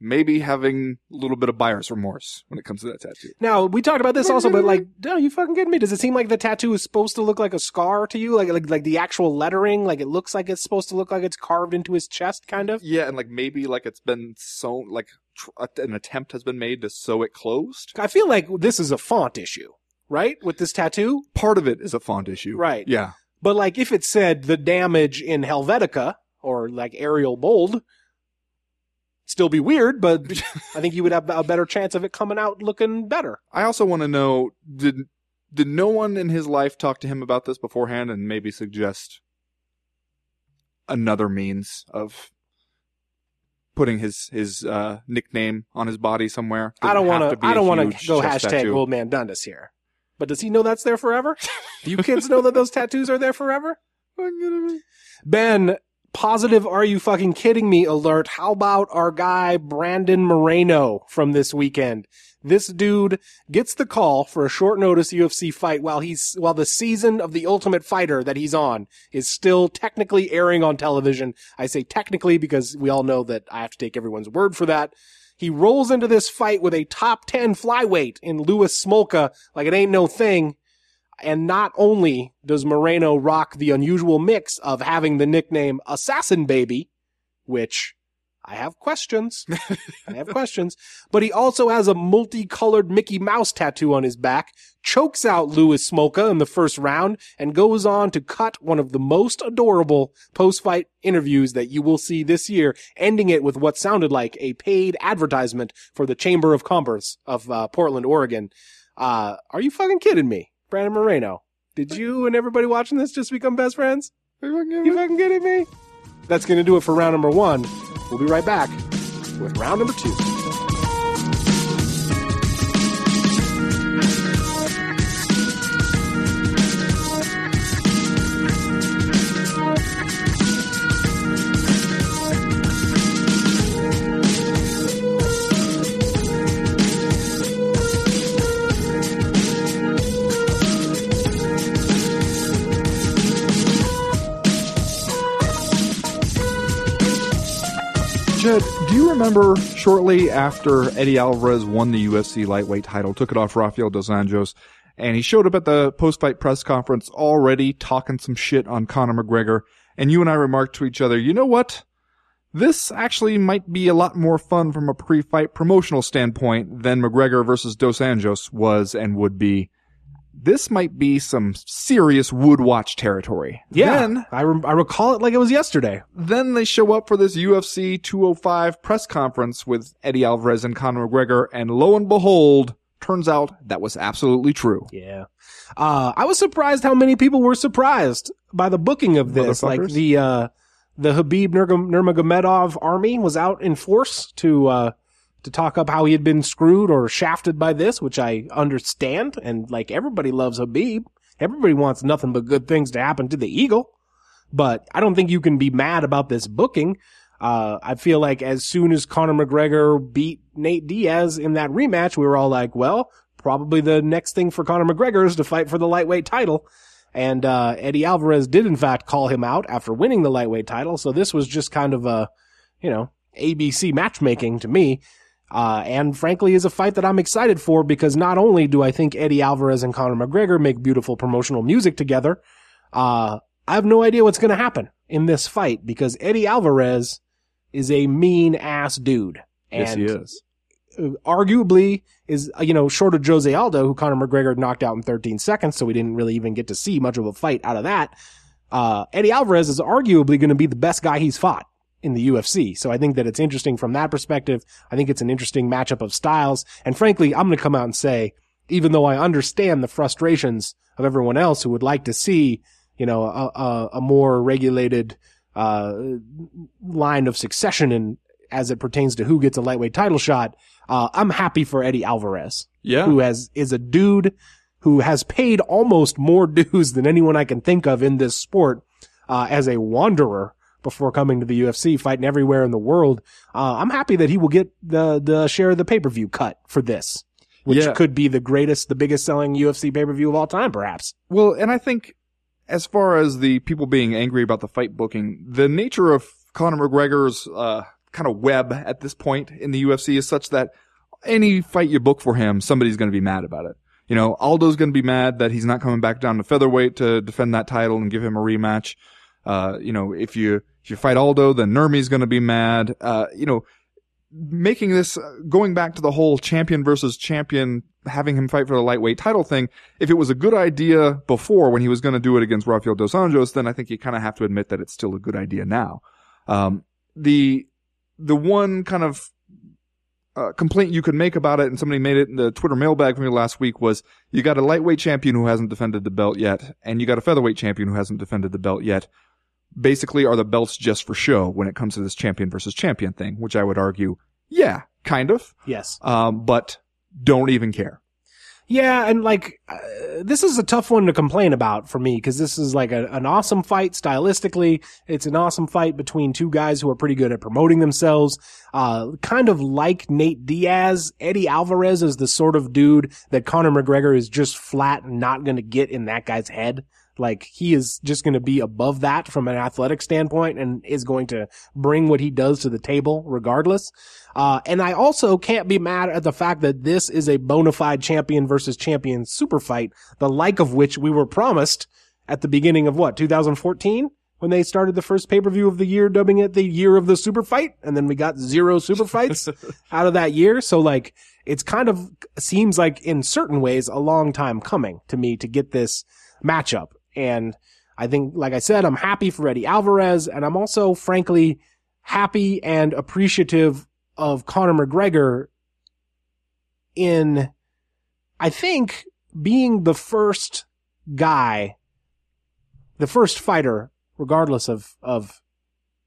maybe having a little bit of buyer's remorse when it comes to that tattoo. Now we talked about this also, but like, are you fucking kidding me? Does it seem like the tattoo is supposed to look like a scar to you? Like, like, like the actual lettering? Like it looks like it's supposed to look like it's carved into his chest, kind of? Yeah, and like maybe like it's been sewn, like tr- an attempt has been made to sew it closed. I feel like this is a font issue, right? With this tattoo? Part of it is a font issue. Right. Yeah. But like if it said the damage in Helvetica or like Arial Bold, still be weird, but I think you would have a better chance of it coming out looking better. I also want to know did did no one in his life talk to him about this beforehand and maybe suggest another means of putting his his uh, nickname on his body somewhere? I don't want to. I don't want to go hashtag old man Dundas here. But does he know that's there forever? Do you kids know that those tattoos are there forever? Ben, positive are you fucking kidding me alert. How about our guy Brandon Moreno from this weekend? This dude gets the call for a short notice UFC fight while he's while the season of the Ultimate Fighter that he's on is still technically airing on television. I say technically because we all know that I have to take everyone's word for that. He rolls into this fight with a top 10 flyweight in Louis Smolka like it ain't no thing. And not only does Moreno rock the unusual mix of having the nickname Assassin Baby, which I have questions. I have questions. But he also has a multicolored Mickey Mouse tattoo on his back, chokes out Louis Smolka in the first round, and goes on to cut one of the most adorable post-fight interviews that you will see this year, ending it with what sounded like a paid advertisement for the Chamber of Commerce of uh, Portland, Oregon. Uh, are you fucking kidding me? Brandon Moreno. Did you and everybody watching this just become best friends? You fucking kidding me? That's going to do it for round number one. We'll be right back with round number two. You remember shortly after Eddie Alvarez won the UFC lightweight title, took it off Rafael dos Anjos, and he showed up at the post-fight press conference already talking some shit on Conor McGregor, and you and I remarked to each other, you know what? This actually might be a lot more fun from a pre-fight promotional standpoint than McGregor versus Dos Anjos was and would be. This might be some serious would watch territory. Yeah, Then, I, re- I recall it like it was yesterday. then they show up for this UFC 205 press conference with Eddie Alvarez and Conor McGregor, and lo and behold, turns out that was absolutely true. Yeah. Uh, I was surprised how many people were surprised by the booking of this. Like the, uh, the Habib Nurmagomedov army was out in force to, uh, to talk up how he had been screwed or shafted by this, which I understand. And like everybody loves Habib. Everybody wants nothing but good things to happen to the Eagle. But I don't think you can be mad about this booking. Uh, I feel like as soon as Conor McGregor beat Nate Diaz in that rematch, we were all like, well, probably the next thing for Conor McGregor is to fight for the lightweight title. And, uh, Eddie Alvarez did in fact call him out after winning the lightweight title. So this was just kind of a, you know, ABC matchmaking to me. Uh, and frankly is a fight that I'm excited for because not only do I think Eddie Alvarez and Conor McGregor make beautiful promotional music together, uh, I have no idea what's going to happen in this fight because Eddie Alvarez is a mean ass dude. And yes, he is. arguably is, uh, you know, short of Jose Aldo, who Conor McGregor knocked out in 13 seconds, so we didn't really even get to see much of a fight out of that. Uh, Eddie Alvarez is arguably going to be the best guy he's fought in the UFC. So I think that it's interesting from that perspective. I think it's an interesting matchup of styles. And frankly, I'm going to come out and say, even though I understand the frustrations of everyone else who would like to see, you know, a, a, a more regulated, uh, line of succession and as it pertains to who gets a lightweight title shot, uh, I'm happy for Eddie Alvarez, Yeah. who has, is a dude who has paid almost more dues than anyone I can think of in this sport, uh, as a wanderer before coming to the UFC, fighting everywhere in the world. Uh, I'm happy that he will get the, the share of the pay-per-view cut for this, which Yeah. could be the greatest, the biggest selling UFC pay-per-view of all time, perhaps. Well, and I think as far as the people being angry about the fight booking, the nature of Conor McGregor's uh, kind of web at this point in the UFC is such that any fight you book for him, somebody's going to be mad about it. You know, Aldo's going to be mad that he's not coming back down to featherweight to defend that title and give him a rematch. Uh, you know, if you if you fight Aldo, then Nurmi's going to be mad. Uh, you know, making this uh, going back to the whole champion versus champion having him fight for the lightweight title thing if it was a good idea before when he was going to do it against Rafael dos Anjos then I think you kind of have to admit that it's still a good idea now um, the the one kind of uh, complaint you could make about it and somebody made it in the Twitter mailbag for me last week was you got a lightweight champion who hasn't defended the belt yet and you got a featherweight champion who hasn't defended the belt yet basically are the belts just for show when it comes to this champion versus champion thing, which I would argue, yeah, kind of, Yes. um, but don't even care. Yeah, and like uh, this is a tough one to complain about for me because this is like a, an awesome fight stylistically. It's an awesome fight between two guys who are pretty good at promoting themselves. Uh, kind of like Nate Diaz, Eddie Alvarez is the sort of dude that Conor McGregor is just flat not going to get in that guy's head. Like he is just going to be above that from an athletic standpoint and is going to bring what he does to the table regardless. Uh, and I also can't be mad at the fact that this is a bona fide champion versus champion super fight, the like of which we were promised at the beginning of what, 2014? When they started the first pay-per-view of the year, dubbing it the year of the super fight. And then we got zero super fights out of that year. So like, it's kind of seems like in certain ways a long time coming to me to get this matchup. And I think, like I said, I'm happy for Eddie Alvarez and I'm also frankly happy and appreciative of Conor McGregor in, I think, being the first guy, the first fighter, regardless of, of,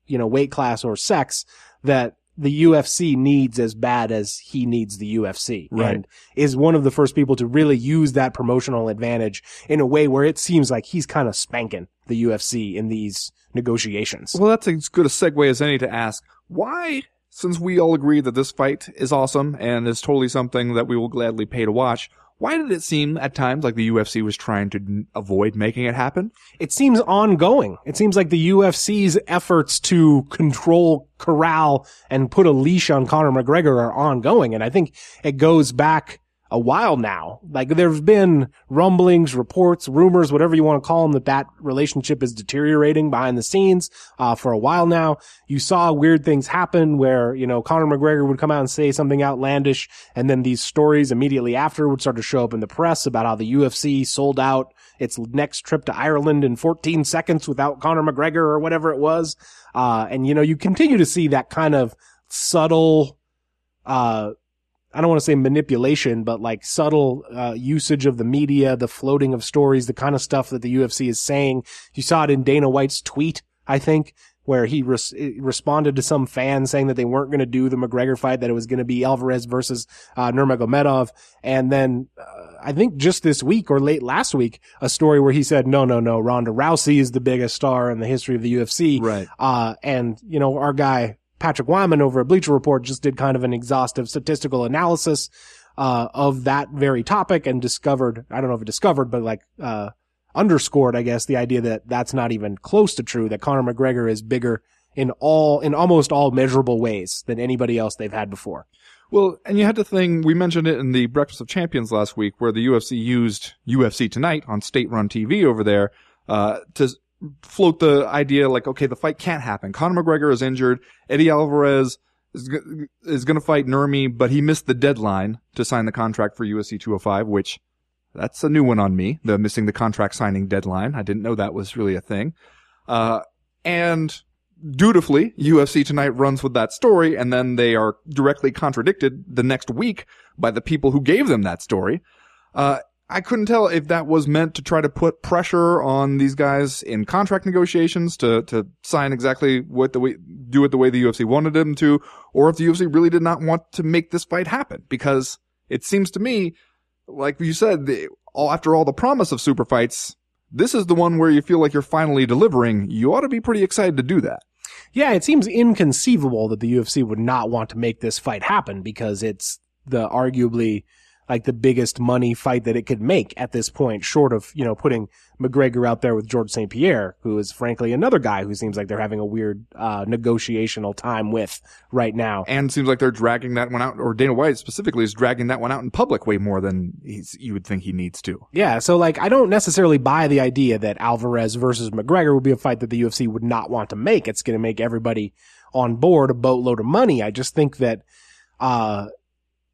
you know, weight class or sex, that the UFC needs as bad as he needs the UFC. Right. And is one of the first people to really use that promotional advantage in a way where it seems like he's kind of spanking the UFC in these negotiations. Well, that's as good a segue as any to ask why, since we all agree that this fight is awesome and is totally something that we will gladly pay to watch, why did it seem at times like the UFC was trying to avoid making it happen? it seems ongoing. It seems like the UFC's efforts to control, corral, and put a leash on Conor McGregor are ongoing. And I think it goes back a while now. Like there's been rumblings, reports, rumors, whatever you want to call them, that that relationship is deteriorating behind the scenes, uh, for a while now. You saw weird things happen where, you know, Conor McGregor would come out and say something outlandish and then these stories immediately after would start to show up in the press about how the UFC sold out its next trip to Ireland in 14 seconds without Conor McGregor or whatever it was. Uh, and you know, you continue to see that kind of subtle, uh, I don't want to say manipulation, but like subtle uh, usage of the media, the floating of stories, the kind of stuff that the UFC is saying. You saw it in Dana White's tweet, I think, where he res- responded to some fan saying that they weren't going to do the McGregor fight, that it was going to be Alvarez versus uh, Nurmagomedov. And then uh, I think just this week or late last week, a story where he said, no, no, no, Ronda Rousey is the biggest star in the history of the UFC. Right. Uh, and, you know, our guy, Patrick Wyman over at Bleacher Report just did kind of an exhaustive statistical analysis, uh, of that very topic and discovered, I don't know if it discovered, but like, uh, underscored, I guess, the idea that that's not even close to true, that Conor McGregor is bigger in all, in almost all measurable ways than anybody else they've had before. Well, and you had to think, we mentioned it in the Breakfast of Champions last week where the UFC used UFC Tonight on state run TV over there, uh, to float the idea like, okay, the fight can't happen. Conor McGregor is injured. Eddie Alvarez is, is going to fight Nurmi, but he missed the deadline to sign the contract for UFC 205, which that's a new one on me. The missing the contract signing deadline. I didn't know that was really a thing. Uh, and dutifully, UFC tonight runs with that story, and then they are directly contradicted the next week by the people who gave them that story. Uh, I couldn't tell if that was meant to try to put pressure on these guys in contract negotiations to, to sign exactly what the way, do it the way the UFC wanted them to, or if the UFC really did not want to make this fight happen. Because it seems to me, like you said, the, all, after all the promise of super fights, this is the one where you feel like you're finally delivering. You ought to be pretty excited to do that. Yeah, it seems inconceivable that the UFC would not want to make this fight happen because it's the arguably like the biggest money fight that it could make at this point, short of, you know, putting McGregor out there with George St. Pierre, who is frankly another guy who seems like they're having a weird, uh, negotiational time with right now. And it seems like they're dragging that one out, or Dana White specifically is dragging that one out in public way more than he's, you would think he needs to. Yeah, so like I don't necessarily buy the idea that Alvarez versus McGregor would be a fight that the UFC would not want to make. It's going to make everybody on board a boatload of money. I just think that uh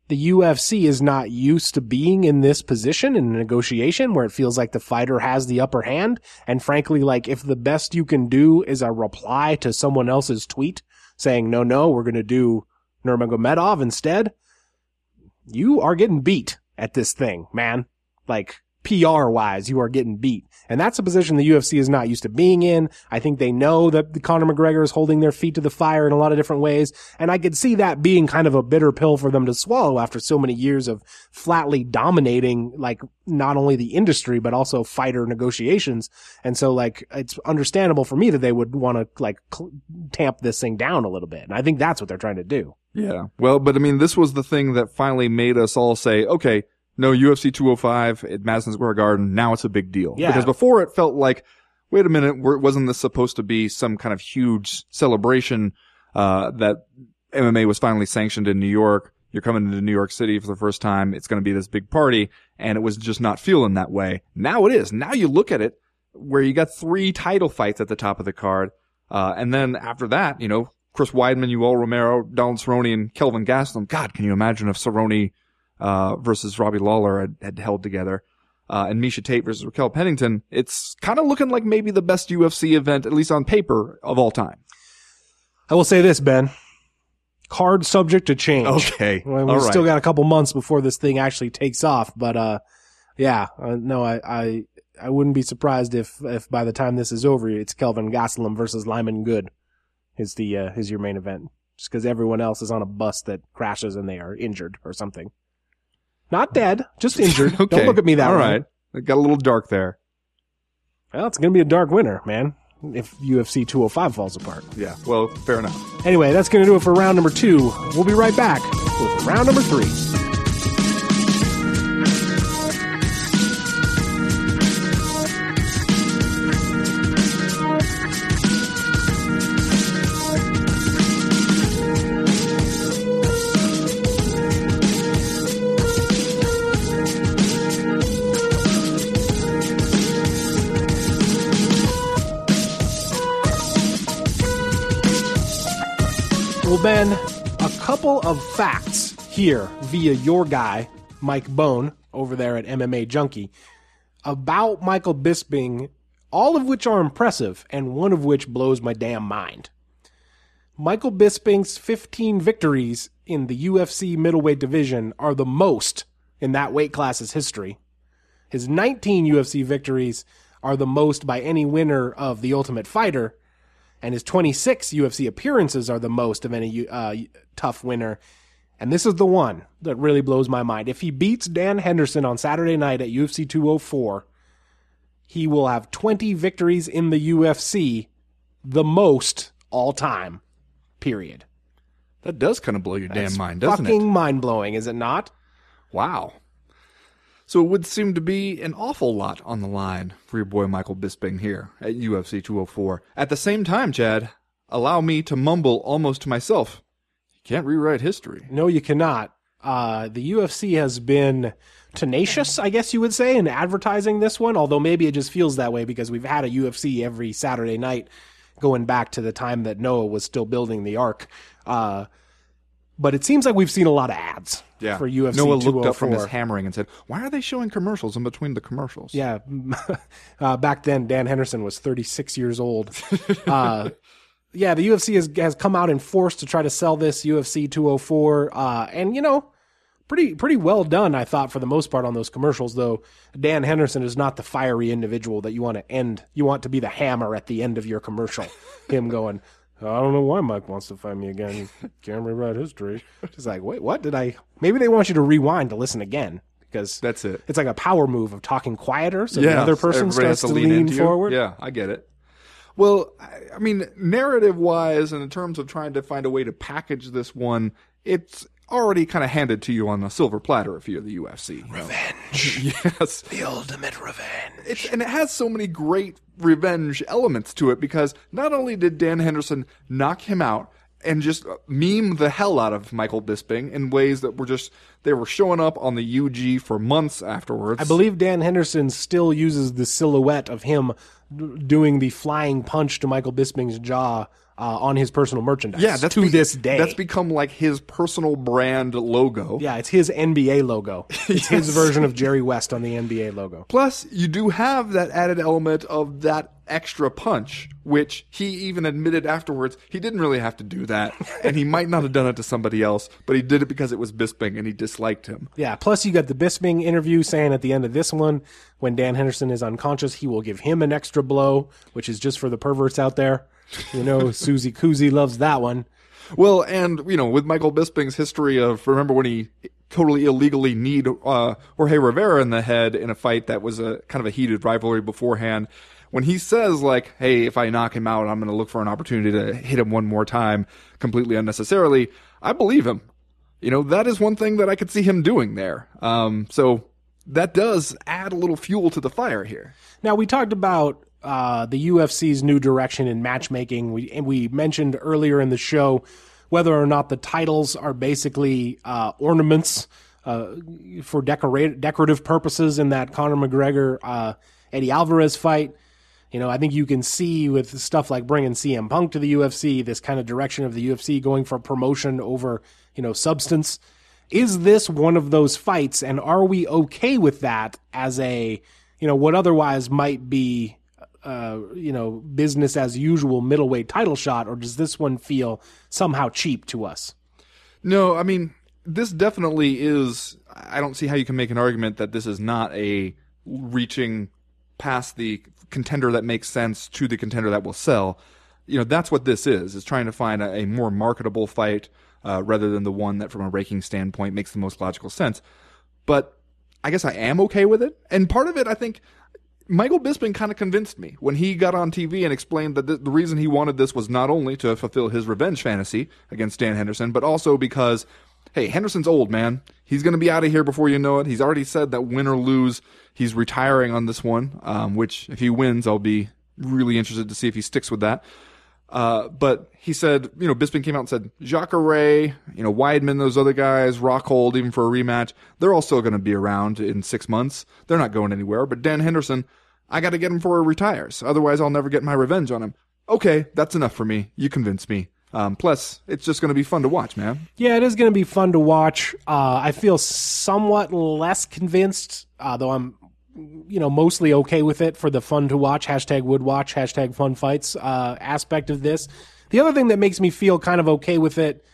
the UFC is not used to being in this position in a negotiation where it feels like the fighter has the upper hand. And frankly, like if the best you can do is a reply to someone else's tweet saying, no, no, we're going to do Nurmagomedov instead, you are getting beat at this thing, man. Like PR wise, you are getting beat. And that's a position the UFC is not used to being in. I think they know that Conor McGregor is holding their feet to the fire in a lot of different ways. And I could see that being kind of a bitter pill for them to swallow after so many years of flatly dominating, like, not only the industry, but also fighter negotiations. And so, like, it's understandable for me that they would want to, like, cl- tamp this thing down a little bit. And I think that's what they're trying to do. Yeah. Well, but I mean, this was the thing that finally made us all say, okay, no UFC 205 at Madison Square Garden. Now it's a big deal. Yeah. Because before it felt like, wait a minute, wasn't this supposed to be some kind of huge celebration, uh, that MMA was finally sanctioned in New York? You're coming into New York City for the first time. It's going to be this big party. And it was just not feeling that way. Now it is. Now you look at it where you got three title fights at the top of the card. Uh, and then after that, you know, Chris Weidman, Yoel Romero, Donald Cerrone, and Kelvin Gastelum. God, can you imagine if Cerrone, uh, versus Robbie Lawler had, had held together? Uh, and Miesha Tate versus Raquel Pennington. It's kind of looking like maybe the best UFC event, at least on paper, of all time. I will say this, Ben. Card subject to change. Okay. Well, we've All right. still got a couple months before this thing actually takes off, but uh, yeah, uh, no, I, I, I wouldn't be surprised if, if by the time this is over, it's Kelvin Gastelum versus Lyman Good, is the uh, is your main event, just because everyone else is on a bus that crashes and they are injured or something. Not dead, just injured. okay. Don't look at me that All way. right. It got a little dark there. Well, it's gonna be a dark winter, man. If UFC 205 falls apart. Yeah. Well, fair enough. Anyway, that's going to do it for round number two. We'll be right back with round number three. Ben, a couple of facts here via your guy, Mike Bohn, over there at MMA Junkie, about Michael Bisping, all of which are impressive, and one of which blows my damn mind. Michael Bisping's 15 victories in the UFC middleweight division are the most in that weight class's history. His 19 UFC victories are the most by any winner of The Ultimate Fighter. And his 26 UFC appearances are the most of any uh, TUF winner. And this is the one that really blows my mind. If he beats Dan Henderson on Saturday night at UFC 204, he will have 20 victories in the UFC, the most all time. Period. That does kind of blow your damn mind, doesn't Fucking it? Fucking mind blowing, is it not? Wow. So it would seem to be an awful lot on the line for your boy Michael Bisping here at UFC 204. At the same time, Chad, allow me to mumble almost to myself. You can't rewrite history. No, you cannot. Uh, the UFC has been tenacious, I guess you would say, in advertising this one, although maybe it just feels that way because we've had a UFC every Saturday night going back to the time that Noah was still building the ark. Uh, but it seems like we've seen a lot of ads for UFC Noah looked up from his hammering and said, "Why are they showing commercials in between the commercials?" Yeah. Uh, back then, Dan Henderson was 36 years old. Uh, yeah, the UFC has, has come out in force to try to sell this UFC 204. Uh, and, you know, pretty pretty well done, I thought, for the most part on those commercials, though Dan Henderson is not the fiery individual that you want to end. You want to be the hammer at the end of your commercial. Him going, I don't know why Mike wants to fight me again. Can't rewrite history. Just like, wait, what did I? Maybe they want you to rewind to listen again because That's it. it's like a power move of talking quieter, so the other person everybody has starts to lean, into you. forward. Yeah, I get it. Well, I, I mean, narrative wise, and in terms of trying to find a way to package this one, it's already kind of handed to you on a silver platter if you're the UFC. Revenge. yes. The ultimate revenge. It's, and it has so many great revenge elements to it because not only did Dan Henderson knock him out and just uh, meme the hell out of Michael Bisping in ways that were just they were showing up on the UG for months afterwards. I believe Dan Henderson still uses the silhouette of him doing the flying punch to Michael Bisping's jaw uh, on his personal merchandise. yeah, that's to be- this day. That's become like his personal brand logo. yeah, it's his NBA logo. It's his version of Jerry West on the NBA logo. Plus, you do have that added element of that extra punch, which he even admitted afterwards he didn't really have to do that, and he might not have done it to somebody else, but he did it because it was Bisping and he disliked him. Yeah, plus you got the Bisping interview saying at the end of this one, when Dan Henderson is unconscious, he will give him an extra blow, which is just for the perverts out there. You know, Susie Koozie loves that one. Well, and you know, with Michael Bisping's history of remember when he totally illegally kneed uh, Jorge Rivera in the head in a fight that was a kind of a heated rivalry beforehand. When he says like, "Hey, if I knock him out, I'm going to look for an opportunity to hit him one more time, completely unnecessarily," I believe him. You know, that is one thing that I could see him doing there. Um, so that does add a little fuel to the fire here. Now we talked about uh, the UFC's new direction in matchmaking. We we mentioned earlier in the show whether or not the titles are basically uh, ornaments uh, for decorative purposes in that Conor McGregor uh, Eddie Alvarez fight. You know, I think you can see with stuff like bringing CM Punk to the UFC, this kind of direction of the UFC going for promotion over, you know, substance. Is this one of those fights, and are we okay with that as a, you know, what otherwise might be, uh, you know, business as usual middleweight title shot, or does this one feel somehow cheap to us? No, I mean, this definitely is. I don't see how you can make an argument that this is not a reaching past the contender that makes sense to the contender that will sell. You know, that's what this is, is trying to find a, a more marketable fight uh, rather than the one that, from a ranking standpoint, makes the most logical sense. But I guess I am okay with it. And part of it, I think, Michael Bisping kind of convinced me when he got on TV and explained that th- the reason he wanted this was not only to fulfill his revenge fantasy against Dan Henderson, but also because, hey, Henderson's old, man. He's going to be out of here before you know it. He's already said that win or lose, he's retiring on this one, um, which if he wins, I'll be really interested to see if he sticks with that. Uh, but he said, you know, Bisping came out and said, Jacare, you know, Weidman, those other guys, Rockhold, even for a rematch, they're all still going to be around in six months. They're not going anywhere. But Dan Henderson, I got to get him before he retires. Otherwise, I'll never get my revenge on him. Okay, that's enough for me. You convinced me. Um, plus, it's just going to be fun to watch, man. Yeah, it is going to be fun to watch. Uh, I feel somewhat less convinced, uh, though I'm, you know, mostly okay with it for the fun to watch, hashtag would watch, hashtag fun fights uh, aspect of this. The other thing that makes me feel kind of okay with it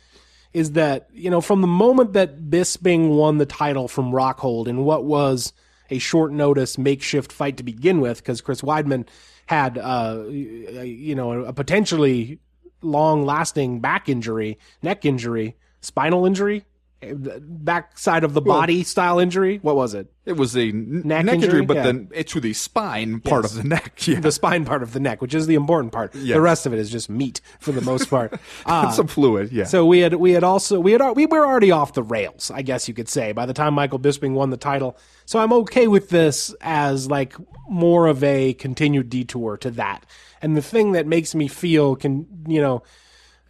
is that, you know, from the moment that Bisping won the title from Rockhold in what was a short notice makeshift fight to begin with because Chris Weidman had, uh, you know, a potentially long lasting back injury, neck injury, spinal injury, back side of the body style injury. What was it? It was a n- Neck neck, injury? injury, but Yeah. then it's to the spine part Yes. of the neck. Yeah. The spine part of the neck, which is the important part. Yes. The rest of it is just meat for the most part. Uh, Some fluid. Yeah. So we had we had also we had we were already off the rails, I guess you could say, by the time Michael Bisping won the title. So I'm okay with this as like more of a continued detour to that. And the thing that makes me feel can you know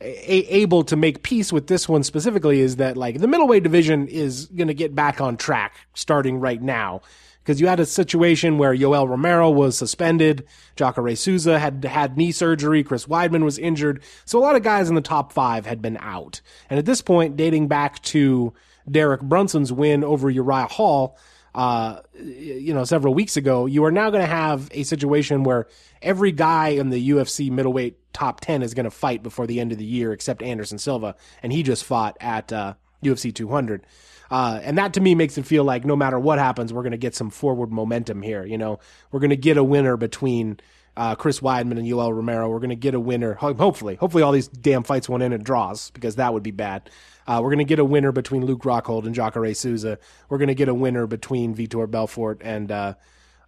a- able to make peace with this one specifically is that like the middleweight division is going to get back on track starting right now because you had a situation where Yoel Romero was suspended, Jacare Souza had had knee surgery, Chris Weidman was injured, so a lot of guys in the top five had been out. And at this point, dating back to Derek Brunson's win over Uriah Hall, uh, you know, several weeks ago, you are now going to have a situation where every guy in the UFC middleweight top 10 is going to fight before the end of the year, except Anderson Silva. And he just fought at, uh, UFC 200. Uh, and that to me makes it feel like no matter what happens, we're going to get some forward momentum here. You know, we're going to get a winner between, uh, Chris Weidman and Yoel Romero. We're going to get a winner. Hopefully, hopefully all these damn fights won't end in draws because that would be bad. Uh, we're going to get a winner between Luke Rockhold and Jacare Souza. We're going to get a winner between Vitor Belfort and uh,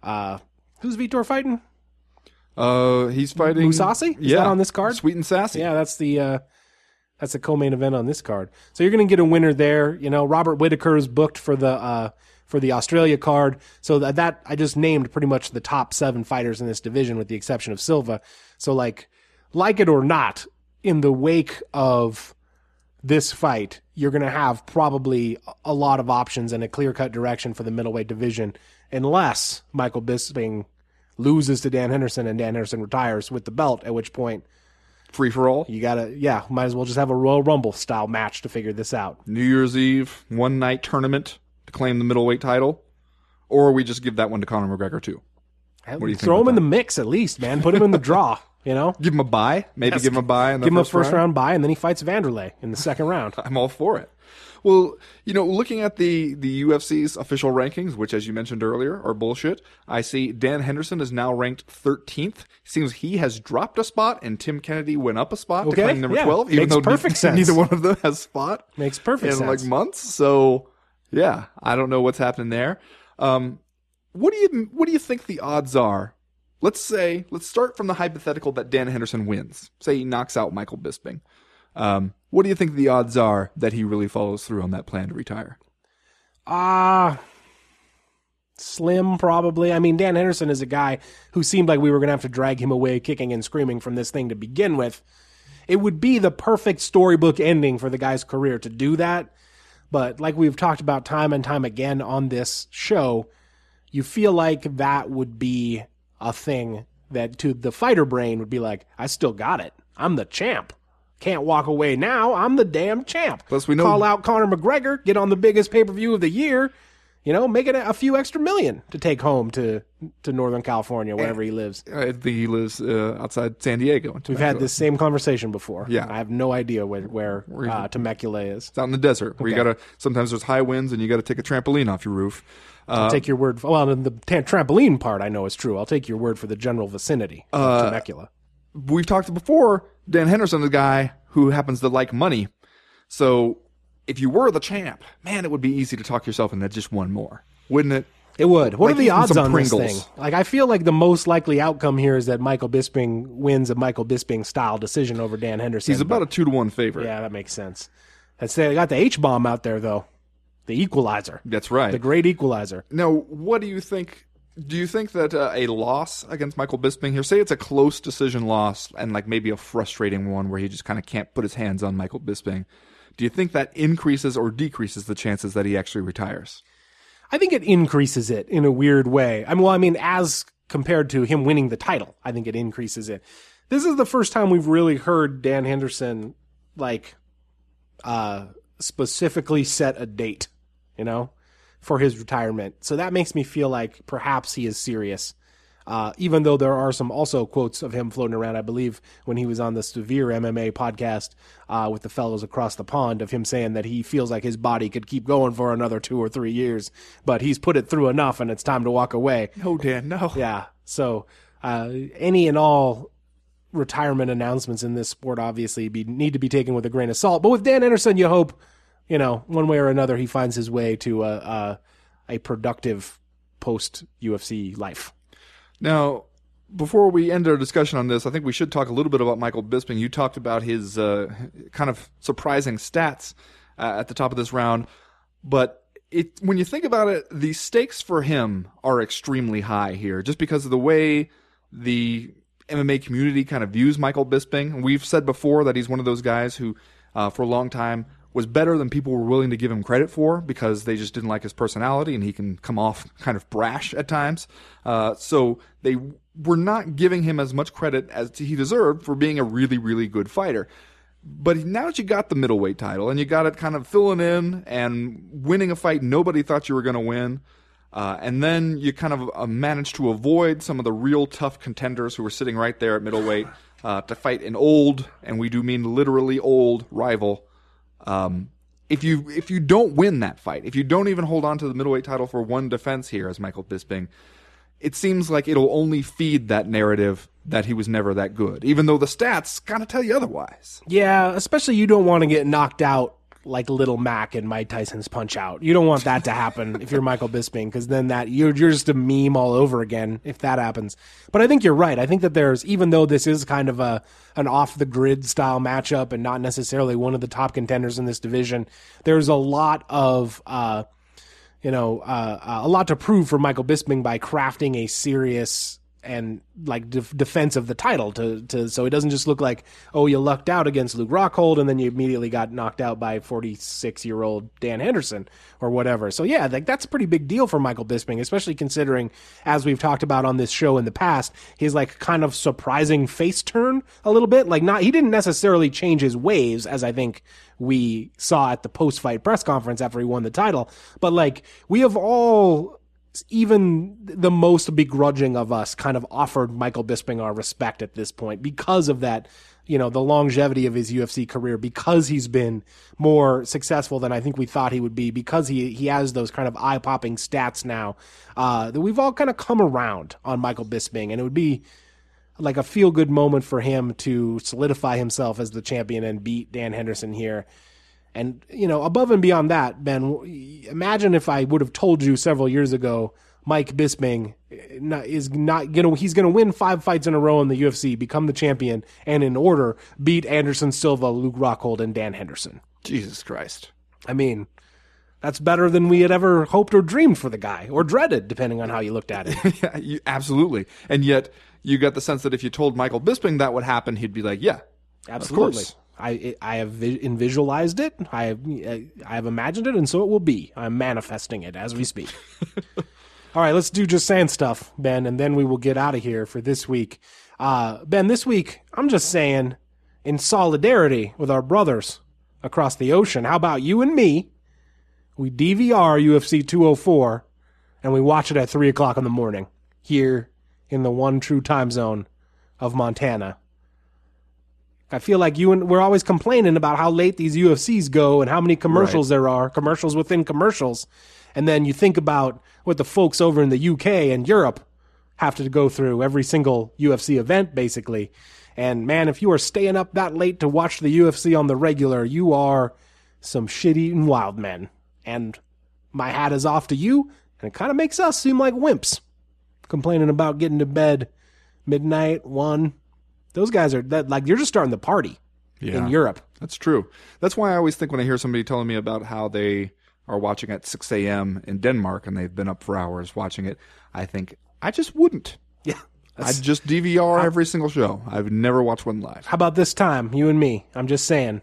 uh, who's Vitor fighting? uh, he's fighting Mousasi? Is yeah, on this card? Sweet and sassy. Yeah, that's the uh, that's the co-main event on this card. So you're going to get a winner there. You know, Robert Whitaker is booked for the uh, for the Australia card. So that, that I just named pretty much the top seven fighters in this division, with the exception of Silva. So like, like it or not, in the wake of this fight, you're going to have probably a lot of options and a clear cut direction for the middleweight division, unless Michael Bisping loses to Dan Henderson and Dan Henderson retires with the belt, at which point Free for all. you gotta, yeah, might as well just have a Royal Rumble style match to figure this out. New Year's Eve, one night tournament to claim the middleweight title, or we just give that one to Conor McGregor too. What do you think Throw him in the mix at least, man. Put him in the draw. You know, Give him a bye. Maybe give him a bye. the give him a first, round. round bye, and then he fights Vanderlei in the second round. I'm all for it. Well, you know, looking at the the UFC's official rankings, which, as you mentioned earlier, are bullshit. I see Dan Henderson is now ranked 13th. Seems he has dropped a spot, and Tim Kennedy went up a spot Okay, to claim number yeah, 12. Even makes though perfect sense. neither one of them has spot Makes perfect in sense. like months. So, yeah, I don't know what's happening there. Um, what do you what do you think the odds are? Let's say let's start from the hypothetical that Dan Henderson wins. Say he knocks out Michael Bisping. Um, what do you think the odds are that he really follows through on that plan to retire? Ah, slim probably. I mean, Dan Henderson is a guy who seemed like we were going to have to drag him away kicking and screaming from this thing to begin with. It would be the perfect storybook ending for the guy's career to do that. But like we've talked about time and time again on this show, you feel like that would be a thing that to the fighter brain would be like, I still got it. I'm the champ. Can't walk away now. I'm the damn champ. Plus we know- Call out Conor McGregor, get on the biggest pay per view of the year. You know, make it a, a few extra million to take home to to Northern California, wherever he lives. I think he lives uh, outside San Diego. We've had this same conversation before. Yeah. I have no idea where where uh, Temecula is. It's out in the desert where you gotta. Sometimes there's high winds and you gotta take a trampoline off your roof. Uh, I'll take your word. For, well, the trampoline part I know is true. I'll take your word for the general vicinity of Uh, Temecula. we've talked before. Dan Henderson, the guy who happens to like money. So if you were the champ, man, it would be easy to talk yourself into just one more, wouldn't it? It would. What like are the odds on this thing? Like, I feel like the most likely outcome here is that Michael Bisping wins a Michael Bisping style decision over Dan Henderson. He's about a two to one favorite. yeah, that makes sense. I'd say they got the H bomb out there though, the equalizer, That's right. the great equalizer. Now, what do you think? Do you think that uh, a loss against Michael Bisping here, say it's a close decision loss and like maybe a frustrating one where he just kind of can't put his hands on Michael Bisping, do you think that increases or decreases the chances that he actually retires? I think it increases it in a weird way. I mean, well, I mean, as compared to him winning the title, I think it increases it. This is the first time we've really heard Dan Henderson like uh specifically set a date, you know, for his retirement. So that makes me feel like perhaps he is serious Uh, even though there are some also quotes of him floating around, I believe, when he was on the Severe MMA podcast uh, with the fellows across the pond, of him saying that he feels like his body could keep going for another two or three years, but he's put it through enough and it's time to walk away. No, Dan, no. Yeah. So uh, any and all retirement announcements in this sport obviously be, need to be taken with a grain of salt. But with Dan Anderson, you hope, you know, one way or another, he finds his way to a, a, a productive post UFC life. Now, before we end our discussion on this, I think we should talk a little bit about Michael Bisping. You talked about his uh, kind of surprising stats uh, at the top of this round, but it when you think about it, the stakes for him are extremely high here, just because of the way the MMA community kind of views Michael Bisping. We've said before that he's one of those guys who, uh, for a long time, was better than people were willing to give him credit for because they just didn't like his personality and he can come off kind of brash at times. Uh, so they were not giving him as much credit as he deserved for being a really, really good fighter. But now that you got the middleweight title and you got it kind of filling in and winning a fight nobody thought you were going to win, uh, and then you kind of uh, managed to avoid some of the real tough contenders who were sitting right there at middleweight uh, to fight an old, and we do mean literally old, rival. Um, if you if you don't win that fight, if you don't even hold on to the middleweight title for one defense here as Michael Bisping, it seems like it'll only feed that narrative that he was never that good, even though the stats kind of tell you otherwise. Yeah, especially you don't want to get knocked out like Little Mac and Mike Tyson's Punch Out. You don't want that to happen if you're Michael Bisping, because then that you're, you're just a meme all over again if that happens. But I think you're right. I think that there's even though this is kind of a an off the grid style matchup and not necessarily one of the top contenders in this division, there's a lot of uh, you know uh, uh, a lot to prove for Michael Bisping by crafting a serious and like def- defense of the title to to so it doesn't just look like oh you lucked out against Luke Rockhold and then you immediately got knocked out by 46 year old Dan Henderson or whatever. So yeah, like that's a pretty big deal for Michael Bisping, especially considering as we've talked about on this show in the past, his like kind of surprising face turn a little bit. Like not he didn't necessarily change his ways as I think we saw at the post fight press conference after he won the title, but like we have all even the most begrudging of us kind of offered Michael Bisping our respect at this point because of that, you know, the longevity of his UFC career, because he's been more successful than I think we thought he would be, because he he has those kind of eye popping stats now. Uh, that we've all kind of come around on Michael Bisping, and it would be like a feel good moment for him to solidify himself as the champion and beat Dan Henderson here. And, you know, above and beyond that, Ben, imagine if I would have told you several years ago, Mike Bisping eh, is not going to, he's going to win five fights in a row in the UFC, become the champion, and in order, beat Anderson Silva, Luke Rockhold, and Dan Henderson. Jesus Christ. I mean, that's better than we had ever hoped or dreamed for the guy, or dreaded, depending on how you looked at it. yeah, you, absolutely. And yet, you got the sense that if you told Michael Bisping that would happen, he'd be like, yeah, absolutely. I I have visualized it. I have, I have imagined it, and so it will be. I'm manifesting it as we speak. All right, let's do just saying stuff, Ben, and then we will get out of here for this week. Uh, ben, this week I'm just saying, in solidarity with our brothers across the ocean. How about you and me? We DVR UFC 204, and we watch it at three o'clock in the morning here in the one true time zone of Montana. I feel like you and we're always complaining about how late these UFCs go and how many commercials right. there are, commercials within commercials. And then you think about what the folks over in the UK and Europe have to go through every single UFC event, basically. And man, if you are staying up that late to watch the UFC on the regular, you are some shit eating wild men. And my hat is off to you, and it kind of makes us seem like wimps. Complaining about getting to bed midnight, one, those guys are that like you're just starting the party yeah, in Europe. That's true. That's why I always think when I hear somebody telling me about how they are watching at 6 a.m. in Denmark and they've been up for hours watching it, I think I just wouldn't. Yeah. I just DVR how, every single show. I've never watched one live. How about this time, you and me? I'm just saying,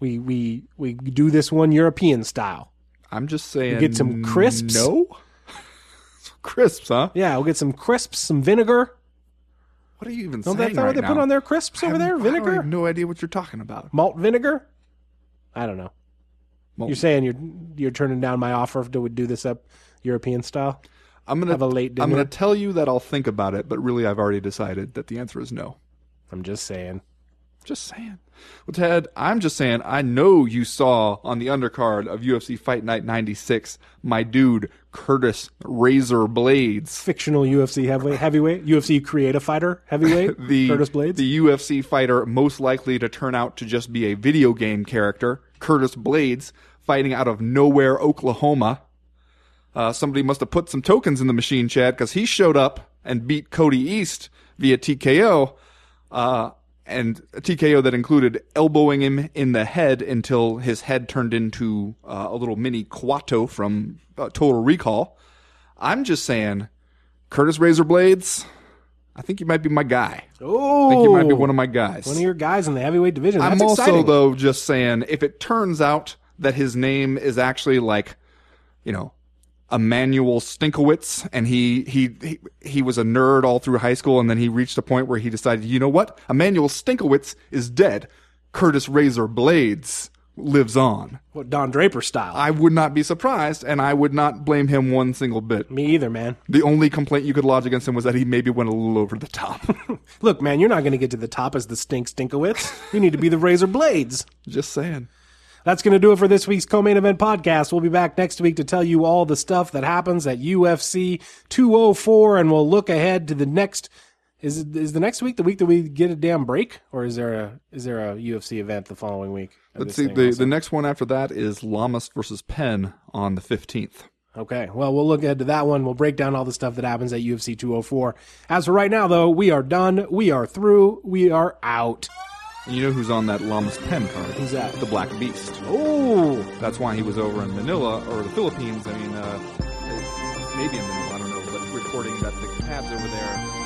we we we do this one European style. I'm just saying, we get some crisps. No, crisps, huh? Yeah, we'll get some crisps, some vinegar. What are you even Don't saying that right what they now? put on their crisps over there? Vinegar. I have no idea what you're talking about. Malt vinegar? I don't know. Malt- You're saying you're you're turning down my offer to do this up European style? I'm gonna Have a late dinner. I'm gonna tell you that I'll think about it, but really I've already decided that the answer is no. I'm just saying. Just saying. Well, Ted, I'm just saying, I know you saw on the undercard of UFC Fight Night 96 my dude, Curtis Razor Blaydes. Fictional UFC heavyweight, heavyweight UFC creative fighter heavyweight The, Curtis Blaydes. the UFC fighter most likely to turn out to just be a video game character, Curtis Blaydes, fighting out of nowhere, Oklahoma. Uh, somebody must have put some tokens in the machine, Chad, because he showed up and beat Cody East via TKO. Uh, and a TKO that included elbowing him in the head until his head turned into uh, a little mini Quato from uh, Total Recall. I'm just saying, Curtis Razor Blaydes, I think you might be my guy. oh, I think you might be one of my guys. one of your guys in the heavyweight division. I'm also exciting. though just saying if it turns out that his name is actually like, you know, Emmanuel Stinkowitz, and he, he he he was a nerd all through high school, and then he reached a point where he decided, you know what, Emmanuel Stinkowitz is dead. Curtis Razor Blaydes lives on. what Don Draper style. I would not be surprised, and I would not blame him one single bit. Me either, man. The only complaint you could lodge against him was that he maybe went a little over the top. Look, man, you're not going to get to the top as the Stink Stinkowitz. You need to be the Razor Blades. Just saying. That's going to do it for this week's co-main event podcast. We'll be back next week to tell you all the stuff that happens at UFC 204, and we'll look ahead to the next. Is is the next week the week that we get a damn break, or is there a is there a UFC event the following week? Let's see. The, also? the next one after that is Lamas versus Penn on the 15th. Okay, well, we'll look ahead to that one. We'll break down all the stuff that happens at UFC 204. As for right now, though, we are done. We are through. We are out. And you know who's on that Lamas Penn card? Who's that? The Black Beast. Oh, That's why he was over in Manila or the Philippines. I mean, uh, maybe in Manila, I don't know, but reporting that the cabs over there